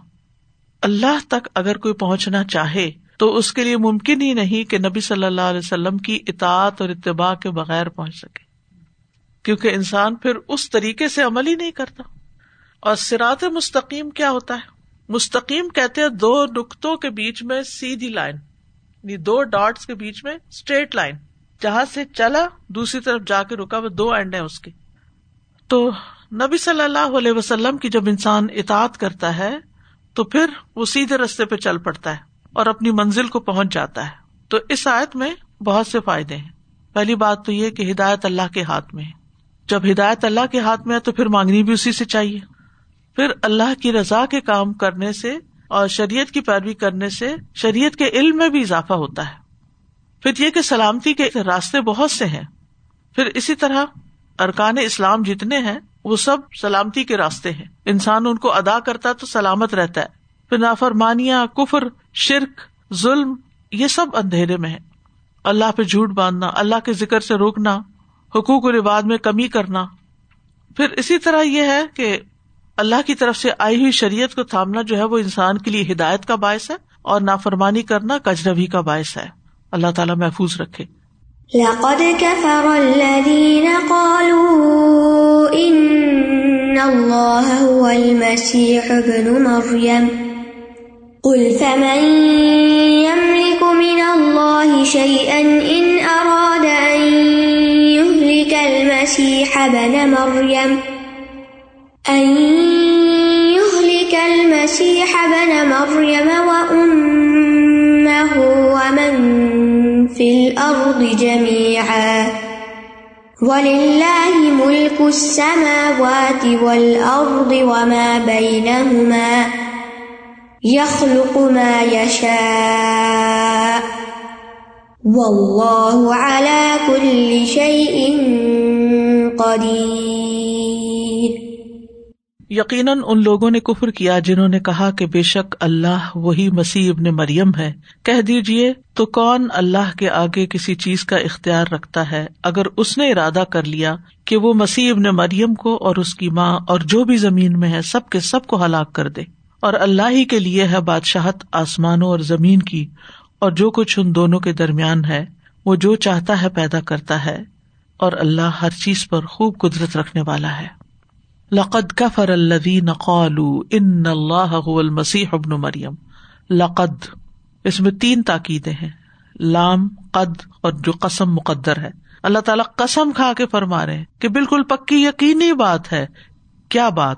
اللہ تک اگر کوئی پہنچنا چاہے تو اس کے لیے ممکن ہی نہیں کہ نبی صلی اللہ علیہ وسلم کی اطاعت اور اتباع کے بغیر پہنچ سکے۔ کیونکہ انسان پھر اس طریقے سے عمل ہی نہیں کرتا۔ اور سرات مستقیم کیا ہوتا ہے؟ مستقیم کہتے ہیں دو نقطوں کے بیچ میں سیدھی لائن۔ یعنی دو ڈاٹس کے بیچ میں اسٹریٹ لائن۔ جہاں سے چلا، دوسری طرف جا کے رکا، وہ دو اینڈ ہیں اس کے۔ تو نبی صلی اللہ علیہ وسلم کی جب انسان اطاعت کرتا ہے، تو پھر وہ سیدھے رستے پہ چل پڑتا ہے۔ اور اپنی منزل کو پہنچ جاتا ہے۔ تو اس آیت میں بہت سے فائدے ہیں۔ پہلی بات تو یہ کہ ہدایت اللہ کے ہاتھ میں ہے۔ جب ہدایت اللہ کے ہاتھ میں ہے تو پھر مانگنی بھی اسی سے چاہیے۔ پھر اللہ کی رضا کے کام کرنے سے اور شریعت کی پیروی کرنے سے شریعت کے علم میں بھی اضافہ ہوتا ہے۔ پھر یہ کہ سلامتی کے راستے بہت سے ہیں۔ پھر اسی طرح ارکان اسلام جتنے ہیں، وہ سب سلامتی کے راستے ہیں۔ انسان ان کو ادا کرتا تو سلامت رہتا ہے۔ پھر نافرمانیاں، کفر، شرک، ظلم، یہ سب اندھیرے میں ہے اللہ پہ جھوٹ باندھنا، اللہ کے ذکر سے روکنا، حقوق و رواج میں کمی کرنا۔ پھر اسی طرح یہ ہے کہ اللہ کی طرف سے آئی ہوئی شریعت کو تھامنا جو ہے وہ انسان کے لیے ہدایت کا باعث ہے اور نافرمانی کرنا کجروی کا باعث ہے۔ اللہ تعالیٰ محفوظ رکھے۔ لقد كفر الذين قالوا إن الله هو المسيح ابن مريم۔ قل فمن يملك من الله شيئا إن أراد أن يهلك المسيح ابن مريم أن يهلك المسيح ابن مريم وأمه ومن في الأرض جميعا ولله ملك السماوات والأرض وما بينهما يخلق ما يشاء. والله على كل شيء قدير. یقیناً ان لوگوں نے کفر کیا جنہوں نے کہا کہ بے شک اللہ وہی مسیح ابن مریم ہے۔ کہہ دیجیے تو کون اللہ کے آگے کسی چیز کا اختیار رکھتا ہے؟ اگر اس نے ارادہ کر لیا کہ وہ مسیح ابن مریم کو اور اس کی ماں اور جو بھی زمین میں ہے، سب کے سب کو ہلاک کر دے۔ اور اللہ ہی کے لیے ہے بادشاہت آسمانوں اور زمین کی، اور جو کچھ ان دونوں کے درمیان ہے، وہ جو چاہتا ہے پیدا کرتا ہے، اور اللہ ہر چیز پر خوب قدرت رکھنے والا ہے۔ لقد کفر الذین قالوا ان اللہ هو المسیح ابن مریم۔ لقد، اس میں تین تاکیدیں ہیں۔ لام، قد، اور جو قسم مقدر ہے۔ اللہ تعالیٰ قسم کھا کے فرما رہے کہ بالکل پکی یقینی بات ہے۔ کیا بات؟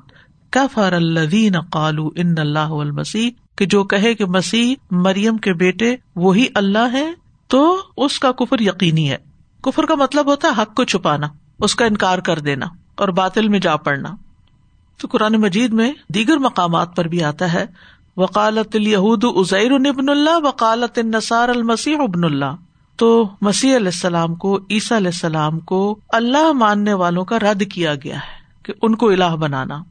کفر الذین قالوا ان اللہ المسیح کہ جو کہے کہ مسیح مریم کے بیٹے وہی اللہ ہے، تو اس کا کفر یقینی ہے۔ کفر کا مطلب ہوتا ہے حق کو چھپانا، اس کا انکار کر دینا اور باطل میں جا پڑنا۔ تو قرآن مجید میں دیگر مقامات پر بھی آتا ہے وکالت الہود ازیر ابن اللہ وکالت نثار المسیح ابن اللہ۔ تو مسیح علیہ السلام کو، عیسیٰ علیہ السلام کو اللہ ماننے والوں کا رد کیا گیا ہے، کہ ان کو الہ بنانا۔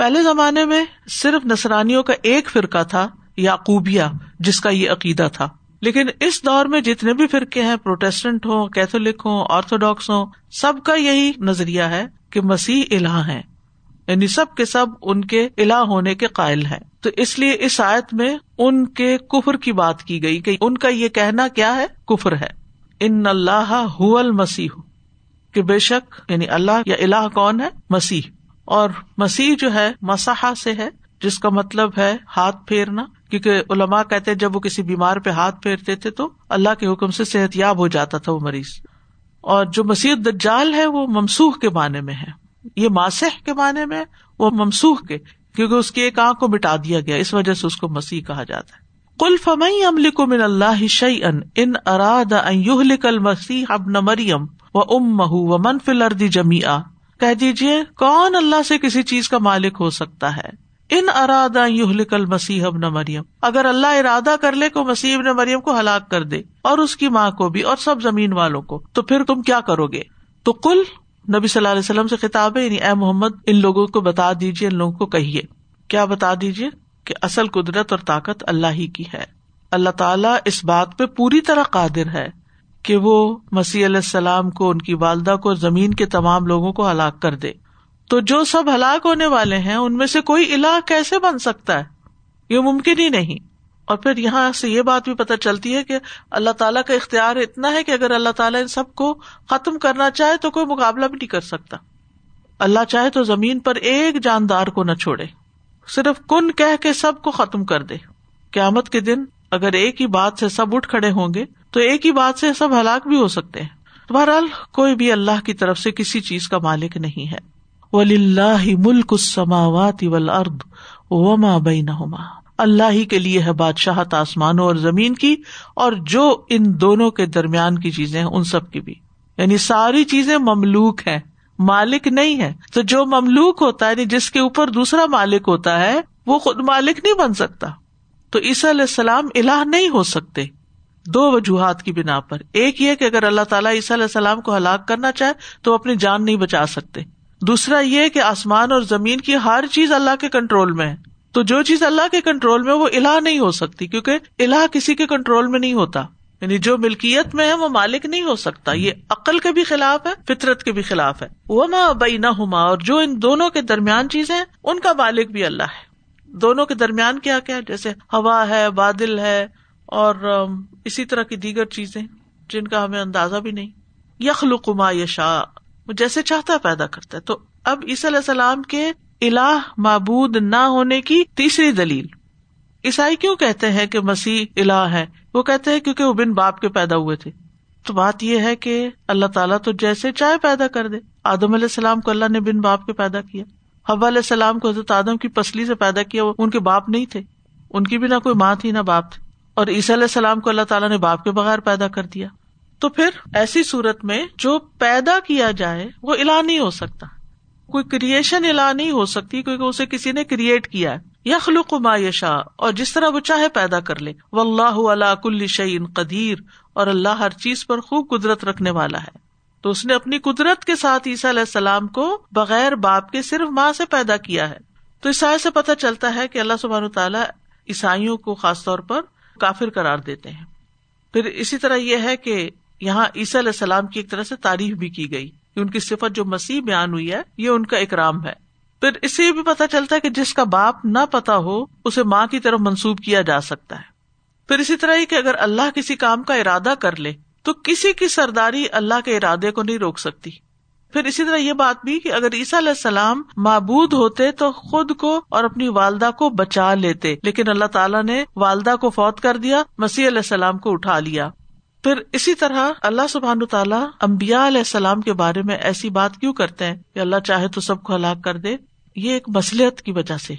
پہلے زمانے میں صرف نسرانیوں کا ایک فرقہ تھا، یعقوبیہ، جس کا یہ عقیدہ تھا۔ لیکن اس دور میں جتنے بھی فرقے ہیں، پروٹیسٹنٹ ہوں، کیتھولک ہوں، آرتھوڈاکس ہوں، سب کا یہی نظریہ ہے کہ مسیح الہ ہے یعنی سب کے سب ان کے الہ ہونے کے قائل ہیں۔ تو اس لیے اس آیت میں ان کے کفر کی بات کی گئی کہ ان کا یہ کہنا کیا ہے؟ کفر ہے۔ ان اللہ مسیح کہ بے شک یعنی اللہ یا اللہ کون ہے؟ مسیح۔ اور مسیح جو ہے مساح سے ہے، جس کا مطلب ہے ہاتھ پھیرنا، کیونکہ علماء کہتے جب وہ کسی بیمار پہ ہاتھ پھیرتے تھے تو اللہ کے حکم سے صحت یاب ہو جاتا تھا وہ مریض۔ اور جو مسیح دجال ہے وہ ممسوخ کے معنی میں ہے۔ یہ ماسح کے معنی میں وہ ممسوخ کے، کیونکہ اس کی ایک آنکھ کو مٹا دیا گیا، اس وجہ سے اس کو مسیح کہا جاتا ہے۔ کل فمئی عمل کو من اللہ شعی ان ان اراد کل مسیح اب مریم و ام مہ و منفل اردی جمی آ کہہ دیجیے کون اللہ سے کسی چیز کا مالک ہو سکتا ہے؟ ان ارادہ یوہل مسیح نہ مریم۔ اگر اللہ ارادہ کر لے کو مسیح ابن مریم کو ہلاک کر دے، اور اس کی ماں کو بھی، اور سب زمین والوں کو، تو پھر تم کیا کرو گے؟ تو کل نبی صلی اللہ علیہ وسلم سے خطاب ہے یعنی اے محمد، ان لوگوں کو بتا دیجیے ان لوگوں کو کہیے۔ کیا بتا دیجیے کہ اصل قدرت اور طاقت اللہ ہی کی ہے۔ اللہ تعالیٰ اس بات پہ پوری طرح قادر ہے۔ کہ وہ مسیح علیہ السلام کو، ان کی والدہ کو، زمین کے تمام لوگوں کو ہلاک کر دے۔ تو جو سب ہلاک ہونے والے ہیں، ان میں سے کوئی علا کیسے بن سکتا ہے؟ یہ ممکن ہی نہیں۔ اور پھر یہاں سے یہ بات بھی پتہ چلتی ہے کہ اللہ تعالیٰ کا اختیار اتنا ہے کہ اگر اللہ تعالیٰ ان سب کو ختم کرنا چاہے تو کوئی مقابلہ بھی نہیں کر سکتا۔ اللہ چاہے تو زمین پر ایک جاندار کو نہ چھوڑے۔ صرف کن کہہ کے سب کو ختم کر دے۔ قیامت کے دن اگر ایک ہی بات سے سب اٹھ کھڑے ہوں گے تو ایک ہی بات سے سب ہلاک بھی ہو سکتے ہیں۔ بہرحال کوئی بھی اللہ کی طرف سے کسی چیز کا مالک نہیں ہے۔ ولی اللہ ملک السماوات والارض وما بینہما اللہ ہی کے لیے ہے بادشاہت آسمانوں اور زمین کی اور جو ان دونوں کے درمیان کی چیزیں ہیں، ان سب کی بھی۔ یعنی ساری چیزیں مملوک ہیں۔ مالک نہیں ہے۔ تو جو مملوک ہوتا ہے یعنی جس کے اوپر دوسرا مالک ہوتا ہے، وہ خود مالک نہیں بن سکتا۔ تو عیسیٰ علیہ السلام الہ نہیں ہو سکتے۔ دو وجوہات کی بنا پر۔ ایک یہ کہ اگر اللہ تعالیٰ عیسیٰ علیہ السلام کو ہلاک کرنا چاہے تو اپنی جان نہیں بچا سکتے۔ دوسرا یہ کہ آسمان اور زمین کی ہر چیز اللہ کے کنٹرول میں ہے۔ تو جو چیز اللہ کے کنٹرول میں وہ الہ نہیں ہو سکتی، کیونکہ الہ کسی کے کنٹرول میں نہیں ہوتا۔ یعنی جو ملکیت میں ہے وہ مالک نہیں ہو سکتا۔ یہ عقل کے بھی خلاف ہے، فطرت کے بھی خلاف ہے۔ وہ ماں بئی نہ ہوما اور جو ان دونوں کے درمیان چیزیں ان کا مالک بھی اللہ ہے۔ دونوں کے درمیان کیا کیا؟ جیسے ہوا ہے، بادل ہے اور اسی طرح کی دیگر چیزیں جن کا ہمیں اندازہ بھی نہیں۔ یخل کما یشا جیسے چاہتا ہے پیدا کرتا ہے۔ تو اب عیسی علیہ السلام کے الہ معبود نہ ہونے کی تیسری دلیل۔ عیسائی کیوں کہتے ہیں کہ مسیح الہ ہے؟ وہ کہتے ہیں کیونکہ وہ بن باپ کے پیدا ہوئے تھے۔ تو بات یہ ہے کہ اللہ تعالیٰ تو جیسے چاہے پیدا کر دے۔ آدم علیہ السلام کو اللہ نے بن باپ کے پیدا کیا۔ حب علیہ السلام کو حضرت آدم کی پسلی سے پیدا کیا، وہ ان کے باپ نہیں تھے۔ ان کی بھی نہ کوئی ماں تھی نہ باپ تھے۔ اور عیسی علیہ السلام کو اللہ تعالیٰ نے باپ کے بغیر پیدا کر دیا۔ تو پھر ایسی صورت میں جو پیدا کیا جائے وہ الا نہیں ہو سکتا۔ کوئی کریشن الا نہیں ہو سکتی، کیونکہ اسے کسی نے کریٹ کیا ہے۔ یخلق ما یشا اور جس طرح وہ چاہے پیدا کر لے۔ و اللہ علا کل شعین قدیر، اور اللہ ہر چیز پر خوب قدرت رکھنے والا ہے۔ تو اس نے اپنی قدرت کے ساتھ عیسیٰ علیہ السلام کو بغیر باپ کے صرف ماں سے پیدا کیا ہے۔ تو عیسائی سے پتہ چلتا ہے کہ اللہ سبحان تعالیٰ عیسائیوں کو خاص طور پر کافر قرار دیتے ہیں۔ پھر اسی طرح یہ ہے کہ یہاں عیسیٰ علیہ السلام کی ایک طرح سے تعریف بھی کی گئی ان کی صفت جو مسیح بیان ہوئی ہے، یہ ان کا اکرام ہے۔ پھر اس سے بھی پتا چلتا ہے کہ جس کا باپ نہ پتا ہو، اسے ماں کی طرف منسوب کیا جا سکتا ہے۔ پھر اسی طرح ہی کہ اگر اللہ کسی کام کا ارادہ کر لے، تو کسی کی سرداری اللہ کے ارادے کو نہیں روک سکتی۔ پھر اسی طرح یہ بات بھی کہ اگر عیسیٰ علیہ السلام معبود ہوتے تو خود کو اور اپنی والدہ کو بچا لیتے، لیکن اللہ تعالیٰ نے والدہ کو فوت کر دیا، مسیح علیہ السلام کو اٹھا لیا۔ پھر اسی طرح اللہ سبحان تعالیٰ امبیا علیہ السلام کے بارے میں ایسی بات کیوں کرتے ہیں کہ اللہ چاہے تو سب کو ہلاک کر دے؟ یہ ایک مسلحت کی وجہ سے۔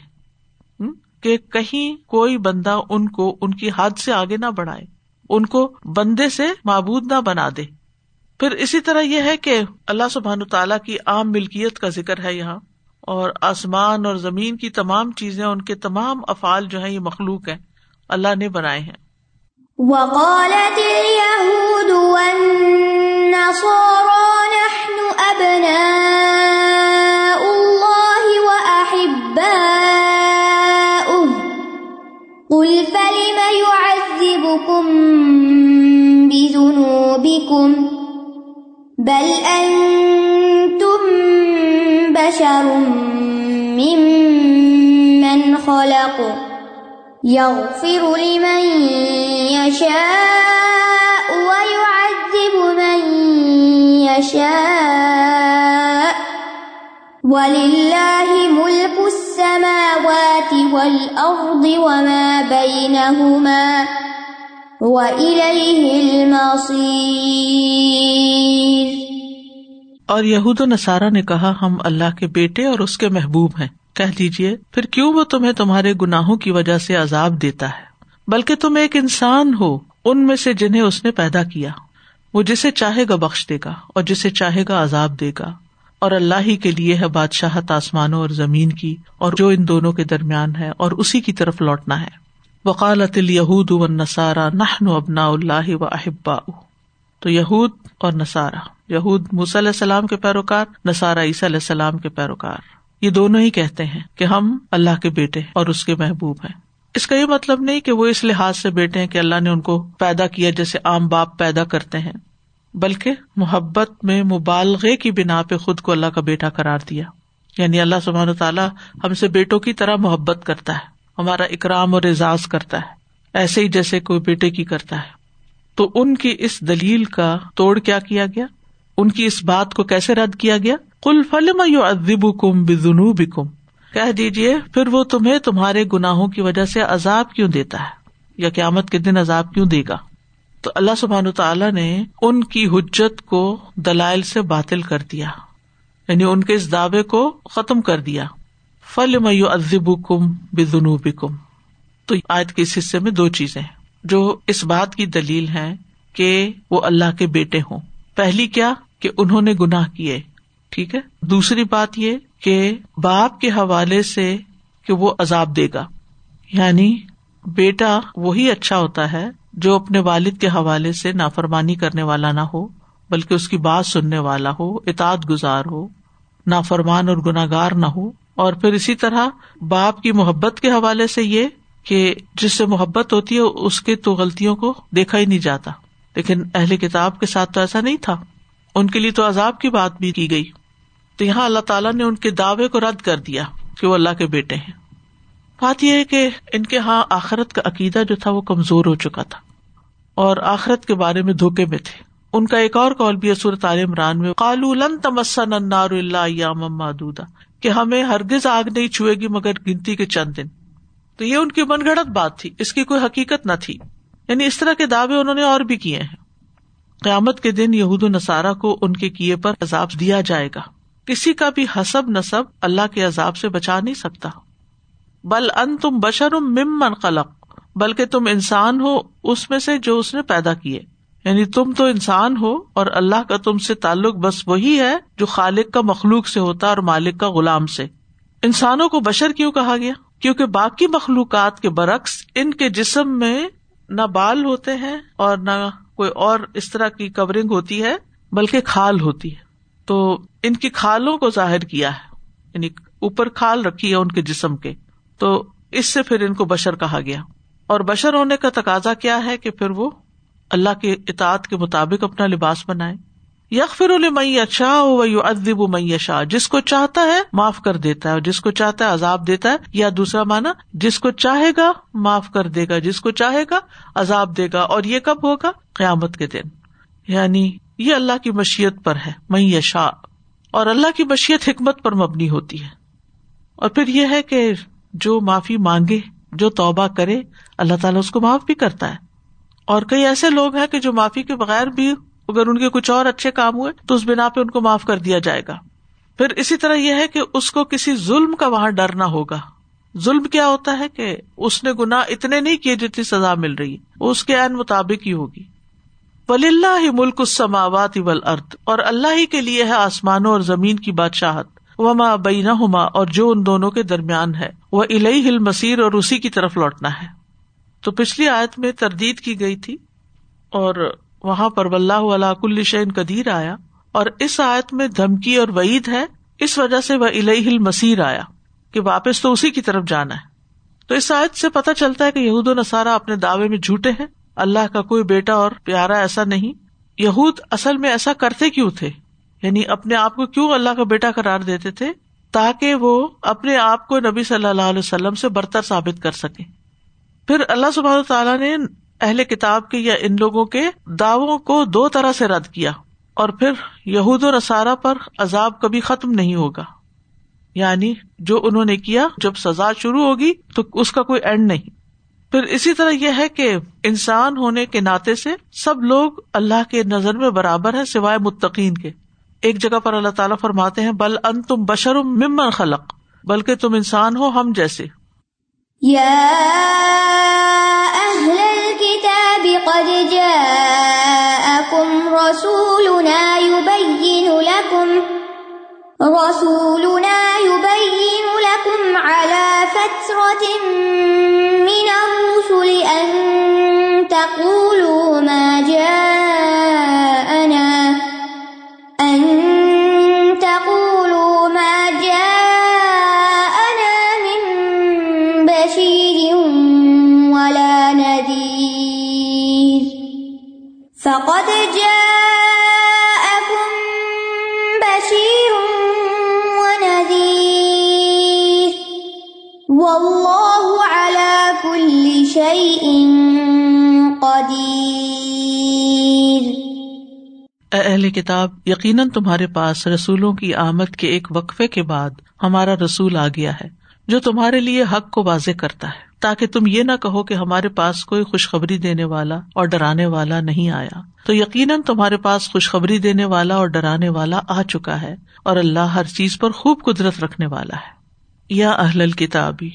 کہ کہیں کوئی بندہ ان کو، ان کی حد سے آگے نہ بڑھائے، ان کو بندے سے معبود نہ بنا دے۔ پھر اسی طرح یہ ہے کہ اللہ سبحان تعالیٰ کی عام ملکیت کا ذکر ہے یہاں اور آسمان اور زمین کی تمام چیزیں ان کے تمام افعال جو ہیں یہ مخلوق ہیں، اللہ نے بنائے ہیں۔ وقالت اليهود والنصارى نحن أبناء الله وأحباؤه. قل فلم يعذبكم بذنوبكم؟ بل أنتم بشر ممن خلق يغفر لمن يشاء ويعذب من يشاء ولله ملك السماوات والأرض وما بينهما وإليه اور یہود و نصارہ نے کہا، ہم اللہ کے بیٹے اور اس کے محبوب ہیں۔ کہہ دیجیے پھر کیوں وہ تمہیں تمہارے گناہوں کی وجہ سے عذاب دیتا ہے؟ بلکہ تم ایک انسان ہو، ان میں سے جنہیں اس نے پیدا کیا۔ وہ جسے چاہے گا بخش دے گا اور جسے چاہے گا عذاب دے گا۔ اور اللہ ہی کے لیے ہے بادشاہت آسمانوں اور زمین کی، اور جو ان دونوں کے درمیان ہے اور اسی کی طرف لوٹنا ہے۔ وقالت الہود و نسارا نہ ابنا اللہ و احبا تو یہود اور نسارا یہود موسی علیہ السلام کے پیروکار نسارا عیسی علیہ السلام کے پیروکار. یہ دونوں ہی کہتے ہیں کہ ہم اللہ کے بیٹے اور اس کے محبوب ہیں. اس کا یہ مطلب نہیں کہ وہ اس لحاظ سے بیٹے ہیں کہ اللہ نے ان کو پیدا کیا جیسے عام باپ پیدا کرتے ہیں، بلکہ محبت میں مبالغے کی بنا پہ خود کو اللہ کا بیٹا قرار دیا. یعنی اللہ سبحان تعالیٰ ہم سے بیٹوں کی طرح محبت کرتا ہے. ہمارا اکرام اور اعزاز کرتا ہے، ایسے ہی جیسے کوئی بیٹے کی کرتا ہے۔ تو ان کی اس دلیل کا توڑ کیا کیا گیا؟ ان کی اس بات کو کیسے رد کیا گیا؟ کل فلم یو ادب کم بنو بکم کہہ دیجیے پھر وہ تمہیں تمہارے گناہوں کی وجہ سے عذاب کیوں دیتا ہے؟ یا قیامت کے دن عذاب کیوں دے گا؟ تو اللہ سبحان تعالیٰ نے ان کی حجت کو دلائل سے باطل کر دیا یعنی ان کے اس دعوے کو ختم کر دیا۔ فل میو ادب کم بنوب کم تو آج کے اس حصے میں دو چیزیں جو اس بات کی دلیل ہے کہ وہ اللہ کے بیٹے ہوں۔ پہلی کیا؟ کہ انہوں نے گناہ کیے۔ ٹھیک ہے؟ دوسری بات یہ کہ باپ کے حوالے سے کہ وہ عذاب دے گا۔ یعنی بیٹا وہی اچھا ہوتا ہے جو اپنے والد کے حوالے سے نافرمانی کرنے والا نہ ہو، بلکہ اس کی بات سننے والا ہو اطاط گزار ہو، نافرمان اور گناگار نہ ہو۔ اور پھر اسی طرح باپ کی محبت کے حوالے سے یہ کہ جس سے محبت ہوتی ہے، اس کے تو غلطیوں کو دیکھا ہی نہیں جاتا۔ لیکن اہل کتاب کے ساتھ تو ایسا نہیں تھا۔ ان کے لیے تو عذاب کی بات بھی کی گئی۔ تو یہاں اللہ تعالیٰ نے ان کے دعوے کو رد کر دیا کہ وہ اللہ کے بیٹے ہیں۔ بات یہ ہے کہ ان کے یہاں آخرت کا عقیدہ جو تھا وہ کمزور ہو چکا تھا۔ اور آخرت کے بارے میں دھوکے میں تھے۔ ان کا ایک اور کال بھی صورت عال عمران میں کالو لن تمسن انار اللہ محدود کہ ہمیں ہرگز آگ نہیں چھوئے گی مگر گنتی کے چند دن۔ تو یہ ان کی من گڑت بات تھی، اس کی کوئی حقیقت نہ تھی۔ یعنی اس طرح کے دعوے انہوں نے اور بھی کیے ہیں۔ قیامت کے دن یہود نصارہ کو ان کے کیے پر عذاب دیا جائے گا۔ کسی کا بھی حسب نصب اللہ کے عذاب سے بچا نہیں سکتا۔ بل ان تم بشر ممن خلق، بلکہ تم انسان ہو اس میں سے جو اس نے پیدا کیے۔ یعنی تم تو انسان ہو اور اللہ کا تم سے تعلق بس وہی ہے جو خالق کا مخلوق سے ہوتا اور مالک کا غلام سے۔ انسانوں کو بشر کیوں کہا گیا؟ کیونکہ باقی مخلوقات کے برعکس ان کے جسم میں نہ بال ہوتے ہیں اور نہ کوئی اور اس طرح کی کورنگ ہوتی ہے، بلکہ کھال ہوتی ہے۔ تو ان کی کھالوں کو ظاہر کیا ہے یعنی اوپر کھال رکھی ہے ان کے جسم کے۔ تو اس سے پھر ان کو بشر کہا گیا۔ اور بشر ہونے کا تقاضا کیا ہے کہ پھر وہ اللہ کے اطاعت کے مطابق اپنا لباس بنائے۔ یک فر المی شاہ و یو ادب می جس کو چاہتا ہے معاف کر دیتا ہے اور جس کو چاہتا ہے عذاب دیتا ہے۔ یا دوسرا مانا جس کو چاہے گا معاف کر دے گا، جس کو چاہے گا عذاب دے گا۔ اور یہ کب ہوگا؟ قیامت کے دن۔ یعنی یہ اللہ کی مشیت پر ہے می شاہ اور اللہ کی مشیت حکمت پر مبنی ہوتی ہے۔ اور پھر یہ ہے کہ جو معافی مانگے، جو توبہ کرے، اللہ تعالیٰ اس کو معاف بھی کرتا ہے۔ اور کئی ایسے لوگ ہیں کہ جو معافی کے بغیر بھی اگر ان کے کچھ اور اچھے کام ہوئے تو اس بنا پہ ان کو معاف کر دیا جائے گا۔ پھر اسی طرح یہ ہے کہ اس کو کسی ظلم کا وہاں ڈرنا ہوگا۔ ظلم کیا ہوتا ہے کہ اس نے گنا اتنے نہیں کیے جتنی سزا مل رہی۔ ہے اس کے عین مطابق ہی ہوگی۔ ولی اللہ ہی ملک السماوات ارد اور اللہ ہی کے لیے ہے آسمانوں اور زمین کی بادشاہت۔ وما بین ہوما اور جو ان دونوں کے درمیان ہے۔ وہ الہی ہل مسیر اور اسی کی طرف لوٹنا ہے۔ تو پچھلی آیت میں تردید کی گئی تھی اور وہاں پر اللہ کل شعین قدیر آیا اور اس آیت میں دھمکی اور وعید ہے، اس وجہ سے وہ الہ مسیر آیا کہ واپس تو اسی کی طرف جانا ہے۔ تو اس آیت سے پتا چلتا ہے کہ یہود و نصارہ اپنے دعوے میں جھوٹے ہیں، اللہ کا کوئی بیٹا اور پیارا ایسا نہیں۔ یہود اصل میں ایسا کرتے کیوں تھے؟ یعنی اپنے آپ کو کیوں اللہ کا بیٹا قرار دیتے تھے؟ تاکہ وہ اپنے آپ کو نبی صلی اللہ علیہ وسلم سے برتر ثابت کر سکے پھر اللہ سب تعالیٰ نے اہل کتاب کے یا ان لوگوں کے دعووں کو دو طرح سے رد کیا اور پھر یہود و نصارہ پر عذاب کبھی ختم نہیں ہوگا۔ یعنی جو انہوں نے کیا، جب سزا شروع ہوگی تو اس کا کوئی اینڈ نہیں۔ پھر اسی طرح یہ ہے کہ انسان ہونے کے ناطے سے سب لوگ اللہ کے نظر میں برابر ہے سوائے متقین کے۔ ایک جگہ پر اللہ تعالیٰ فرماتے ہیں، بل ان تم بشر ممن خلق، بلکہ تم انسان ہو ہم جیسے۔ یا قد جاءكم رسولنا يبين لكم رسولنا يبين لكم على فترة من الرسل أن تقولوا ما جاءنا فقد جاءكم بشير ونذير. والله على كل شيء قدير. اے اہل کتاب، یقیناً تمہارے پاس رسولوں کی آمد کے ایک وقفے کے بعد ہمارا رسول آ گیا ہے، جو تمہارے لیے حق کو واضح کرتا ہے۔ تاکہ تم یہ نہ کہو کہ ہمارے پاس کوئی خوشخبری دینے والا اور ڈرانے والا نہیں آیا۔ تو یقیناً تمہارے پاس خوشخبری دینے والا اور ڈرانے والا آ چکا ہے اور اللہ ہر چیز پر خوب قدرت رکھنے والا ہے۔ یا اہل کتابی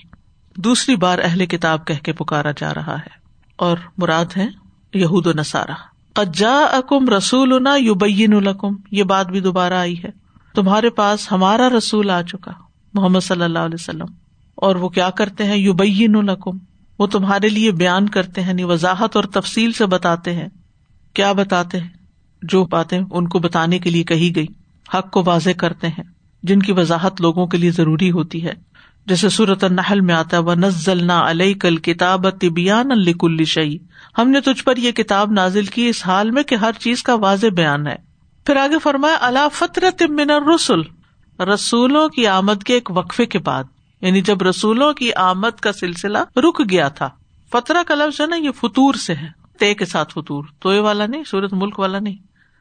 دوسری بار اہل کتاب کہہ کے پکارا جا رہا ہے۔ اور مراد ہے یہود و نصارہ۔ قجا اکم رسول یوبین الکم یہ بات بھی دوبارہ آئی ہے۔ تمہارے پاس ہمارا رسول آ چکا، محمد صلی اللہ علیہ وسلم۔ اور وہ کیا کرتے ہیں؟ یوبین الکم وہ تمہارے لیے بیان کرتے ہیں یعنی وضاحت اور تفصیل سے بتاتے ہیں۔ کیا بتاتے ہیں؟ جو باتیں ان کو بتانے کے لیے کہی گئی، حق کو واضح کرتے ہیں، جن کی وضاحت لوگوں کے لیے ضروری ہوتی ہے۔ جیسے صورت النحل میں آتا ہے وہ نزل نہ علیہ کل کتاب طبیان الکل شعی ہم نے تجھ پر یہ کتاب نازل کی اس حال میں کہ ہر چیز کا واضح بیان ہے۔ پھر آگے فرمایا اللہ فطرت من الرسل۔ رسولوں کی آمد کے ایک وقفے کے بعد۔ یعنی جب رسولوں کی آمد کا سلسلہ رک گیا تھا۔ فترا کا لفظ ہے نا، یہ فطور سے ہے۔ تے کے ساتھ فطور۔ تو والا نہیں، سورت ملک والا نہیں۔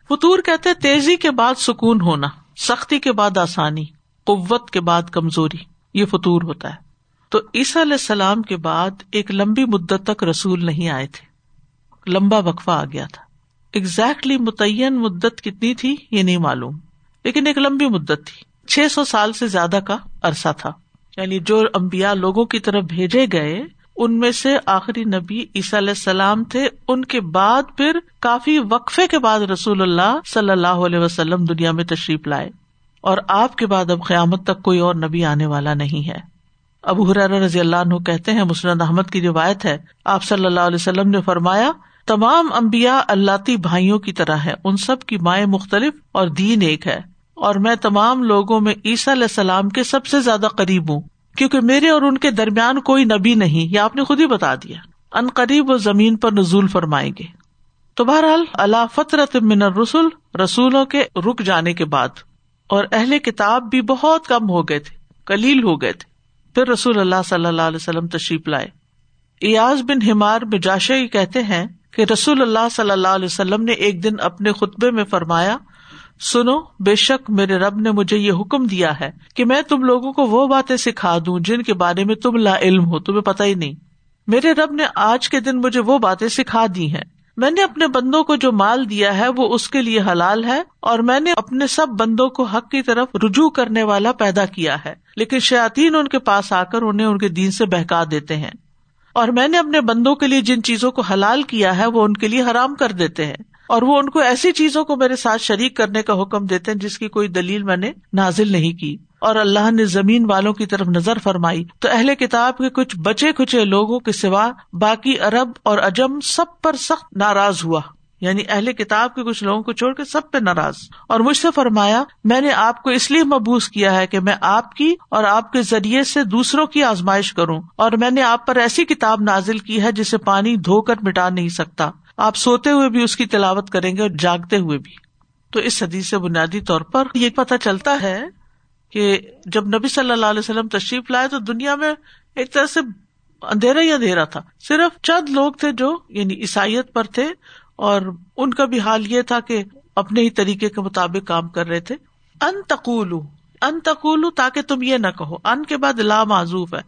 فطور کہتے تیزی کے بعد سکون ہونا، سختی کے بعد آسانی، قوت کے بعد کمزوری، یہ فطور ہوتا ہے۔ تو عیسیٰ علیہ السلام کے بعد ایک لمبی مدت تک رسول نہیں آئے تھے۔ لمبا وقفہ آ گیا تھا۔ اگزیکٹلی متعین مدت کتنی تھی، یہ نہیں معلوم۔ لیکن ایک لمبی مدت تھی۔ چھ سو سال سے زیادہ کا عرصہ تھا۔ یعنی جو امبیا لوگوں کی طرف بھیجے گئے، ان میں سے آخری نبی عیسیٰ علیہ السلام تھے۔ ان کے بعد پھر کافی وقفے کے بعد رسول اللہ صلی اللہ علیہ وسلم دنیا میں تشریف لائے۔ اور آپ کے بعد اب قیامت تک کوئی اور نبی آنے والا نہیں ہے۔ ابو حرار رضی اللہ عنہ کہتے ہیں مسرد احمد کی روایت ہے، آپ صلی اللہ علیہ وسلم نے فرمایا، تمام امبیا اللہ بھائیوں کی طرح ہے ان سب کی مائیں مختلف اور دین ایک ہے۔ اور میں تمام لوگوں میں عیسیٰ علیہ السلام کے سب سے زیادہ قریب ہوں، کیونکہ میرے اور ان کے درمیان کوئی نبی نہیں، یہ آپ نے خود ہی بتا دیا۔ ان قریب و زمین پر نزول فرمائیں گے۔ تو بہرحال اللہ فطرت من رسول رسولوں کے رک جانے کے بعد، اور اہل کتاب بھی بہت کم ہو گئے تھے کلیل ہو گئے تھے۔ پھر رسول اللہ صلی اللہ علیہ وسلم تشریف لائے۔ ایاز بن ہمار بجاشی کہتے ہیں کہ رسول اللہ صلی اللہ علیہ وسلم نے ایک دن اپنے خطبے میں فرمایا سنو، بے شک میرے رب نے مجھے یہ حکم دیا ہے کہ میں تم لوگوں کو وہ باتیں سکھا دوں جن کے بارے میں تم لا علم ہو، تمہیں پتا ہی نہیں۔ میرے رب نے آج کے دن مجھے وہ باتیں سکھا دی ہیں۔ میں نے اپنے بندوں کو جو مال دیا ہے، وہ اس کے لیے حلال ہے اور میں نے اپنے سب بندوں کو حق کی طرف رجوع کرنے والا پیدا کیا ہے۔ لیکن شاطین ان کے پاس آ کر انہیں ان کے دین سے بہکا دیتے ہیں۔ اور میں نے اپنے بندوں کے لیے جن چیزوں کو حلال کیا ہے، وہ ان کے لیے حرام کر دیتے ہیں۔ اور وہ ان کو ایسی چیزوں کو میرے ساتھ شریک کرنے کا حکم دیتے ہیں جس کی کوئی دلیل میں نے نازل نہیں کی۔ اور اللہ نے زمین والوں کی طرف نظر فرمائی۔ تو اہل کتاب کے کچھ بچے کچھ لوگوں کے سوا باقی ارب اور اجم سب پر سخت ناراض ہوا۔ یعنی اہل کتاب کے کچھ لوگوں کو چھوڑ کے سب پہ ناراض۔ اور مجھ سے فرمایا، میں نے آپ کو اس لیے مبوس کیا ہے کہ میں آپ کی اور آپ کے ذریعے سے دوسروں کی آزمائش کروں۔ اور میں نے آپ پر ایسی کتاب نازل کی ہے جسے پانی دھو کر مٹا نہیں سکتا۔ آپ سوتے ہوئے بھی اس کی تلاوت کریں گے اور جاگتے ہوئے بھی۔ تو اس حدیث سے بنیادی طور پر یہ پتا چلتا ہے کہ جب نبی صلی اللہ علیہ وسلم تشریف لائے تو دنیا میں ایک طرح سے اندھیرا ہی اندھیرا تھا۔ صرف چند لوگ تھے جو یعنی عیسائیت پر تھے اور ان کا بھی حال یہ تھا کہ اپنے ہی طریقے کے مطابق کام کر رہے تھے۔ ان تقول ان تقول تاکہ تم یہ نہ کہو، ان کے بعد لا معذوف ہے۔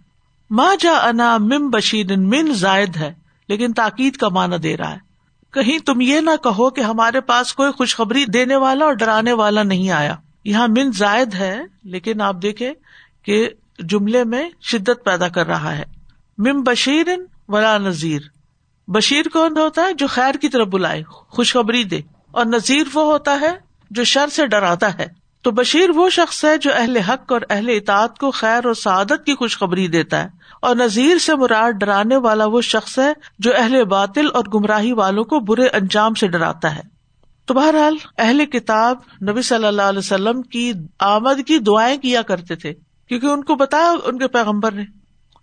ماں جا انا مم بشیر، من زائد ہے، لیکن تاکید کا معنی دے رہا ہے۔ کہیں تم یہ نہ کہو کہ ہمارے پاس کوئی خوشخبری دینے والا اور ڈرانے والا نہیں آیا۔ یہاں من زائد ہے، لیکن آپ دیکھے کہ جملے میں شدت پیدا کر رہا ہے۔ مم بشیر ولا نذیر۔ بشیر کون ہوتا ہے؟ جو خیر کی طرف بلائے، خوشخبری دے۔ اور نذیر وہ ہوتا ہے جو شر سے ڈراتا ہے۔ تو بشیر وہ شخص ہے جو اہل حق اور اہل اطاعت کو خیر اور سعادت کی خوشخبری دیتا ہے اور نذیر سے مراد ڈرانے والا وہ شخص ہے جو اہل باطل اور گمراہی والوں کو برے انجام سے ڈراتا ہے۔ تو بہرحال اہل کتاب نبی صلی اللہ علیہ وسلم کی آمد کی دعائیں کیا کرتے تھے، کیونکہ ان کو بتایا ان کے پیغمبر نے۔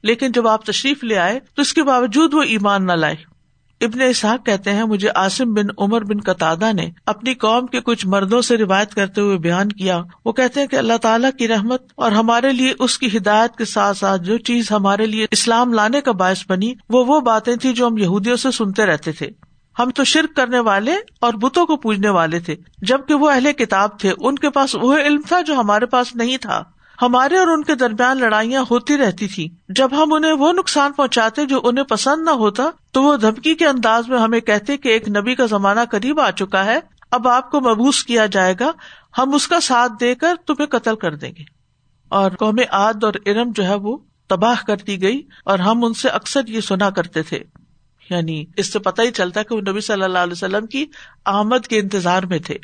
لیکن جب آپ تشریف لے آئے تو اس کے باوجود وہ ایمان نہ لائے۔ ابن اسحاق کہتے ہیں، مجھے آسم بن عمر بن قطع نے اپنی قوم کے کچھ مردوں سے روایت کرتے ہوئے بیان کیا۔ وہ کہتے ہیں کہ اللہ تعالیٰ کی رحمت اور ہمارے لیے اس کی ہدایت کے ساتھ ساتھ جو چیز ہمارے لیے اسلام لانے کا باعث بنی، وہ وہ باتیں تھی جو ہم یہودیوں سے سنتے رہتے تھے۔ ہم تو شرک کرنے والے اور بتوں کو پوجنے والے تھے، جبکہ وہ اہل کتاب تھے۔ ان کے پاس وہ علم تھا جو ہمارے پاس نہیں تھا۔ ہمارے اور ان کے درمیان لڑائیاں ہوتی رہتی تھی جب ہم انہیں وہ نقصان پہنچاتے جو انہیں پسند نہ ہوتا، تو وہ دھمکی کے انداز میں ہمیں کہتے کہ ایک نبی کا زمانہ قریب آ چکا ہے، اب آپ کو محبوس کیا جائے گا، ہم اس کا ساتھ دے کر تمہیں قتل کر دیں گے۔ اور قوم عاد اور ارم جو ہے وہ تباہ کر دی گئی اور ہم ان سے اکثر یہ سنا کرتے تھے۔ یعنی اس سے پتہ ہی چلتا کہ وہ نبی صلی اللہ علیہ وسلم کی آمد کے انتظار میں تھے۔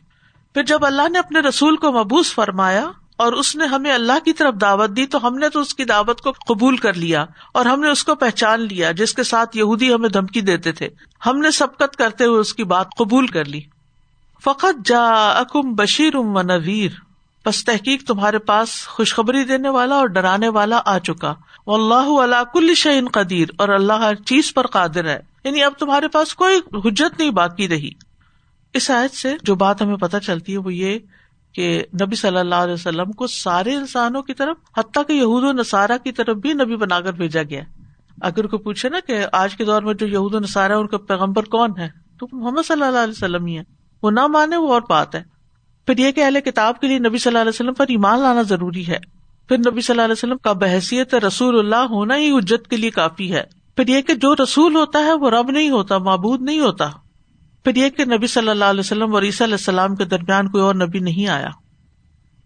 پھر جب اللہ نے اپنے رسول کو محبوس فرمایا اور اس نے ہمیں اللہ کی طرف دعوت دی تو ہم نے تو اس کی دعوت کو قبول کر لیا اور ہم نے اس کو پہچان لیا جس کے ساتھ یہودی ہمیں دھمکی دیتے تھے۔ ہم نے سبقت کرتے ہوئے اس کی بات قبول کر لی۔ فقط جا اکم بشیر ام و نویر بس تحقیق تمہارے پاس خوشخبری دینے والا اور ڈرانے والا آ چکا۔ وہ اللہ اللہ کل شعین قدیر۔ اور اللہ ہر چیز پر قادر ہے۔ یعنی اب تمہارے پاس کوئی حجت نہیں باقی رہی۔ اس آیت سے جو بات ہمیں پتہ چلتی ہے وہ یہ کہ نبی صلی اللہ علیہ وسلم کو سارے انسانوں کی طرف، حتیٰ کہ یہود و نصارہ کی طرف بھی نبی بنا کر بھیجا گیا۔ اگر کوئی پوچھے نا کہ آج کے دور میں جو یہود و نصارہ ان کا پیغمبر کون ہے؟ تو محمد صلی اللہ علیہ وسلم ہی ہے وہ نہ مانے، وہ اور بات ہے۔ پھر یہ کہ اہل کتاب کے لیے نبی صلی اللہ علیہ وسلم پر ایمان لانا ضروری ہے۔ پھر نبی صلی اللہ علیہ وسلم کا بحثیت رسول اللہ ہونا ہی اجت کے لیے کافی ہے۔ پھر یہ کہ جو رسول ہوتا ہے، وہ رب نہیں ہوتا، معبود نہیں ہوتا۔ پھر یہ کہ نبی صلی اللہ علیہ وسلم اور عیسیٰ علیہ السلام کے درمیان کوئی اور نبی نہیں آیا۔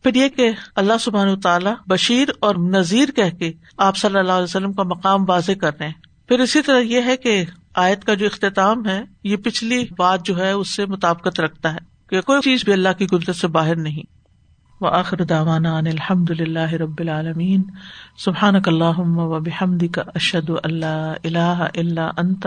پھر یہ کہ اللہ سبحان تعالیٰ بشیر اور نذیر کہہ کے آپ صلی اللہ علیہ وسلم کا مقام واضح کر رہے ہیں۔ پھر اسی طرح یہ ہے کہ آیت کا جو اختتام ہے، یہ پچھلی بات جو ہے، اس سے مطابقت رکھتا ہے کہ کوئی چیز بھی اللہ کی قدرت سے باہر نہیں۔ و آخر داوانا الحمد للہ رب العالمین۔ سبحان اللہ و بحمد کا اشد اللہ اللہ اللہ انت۔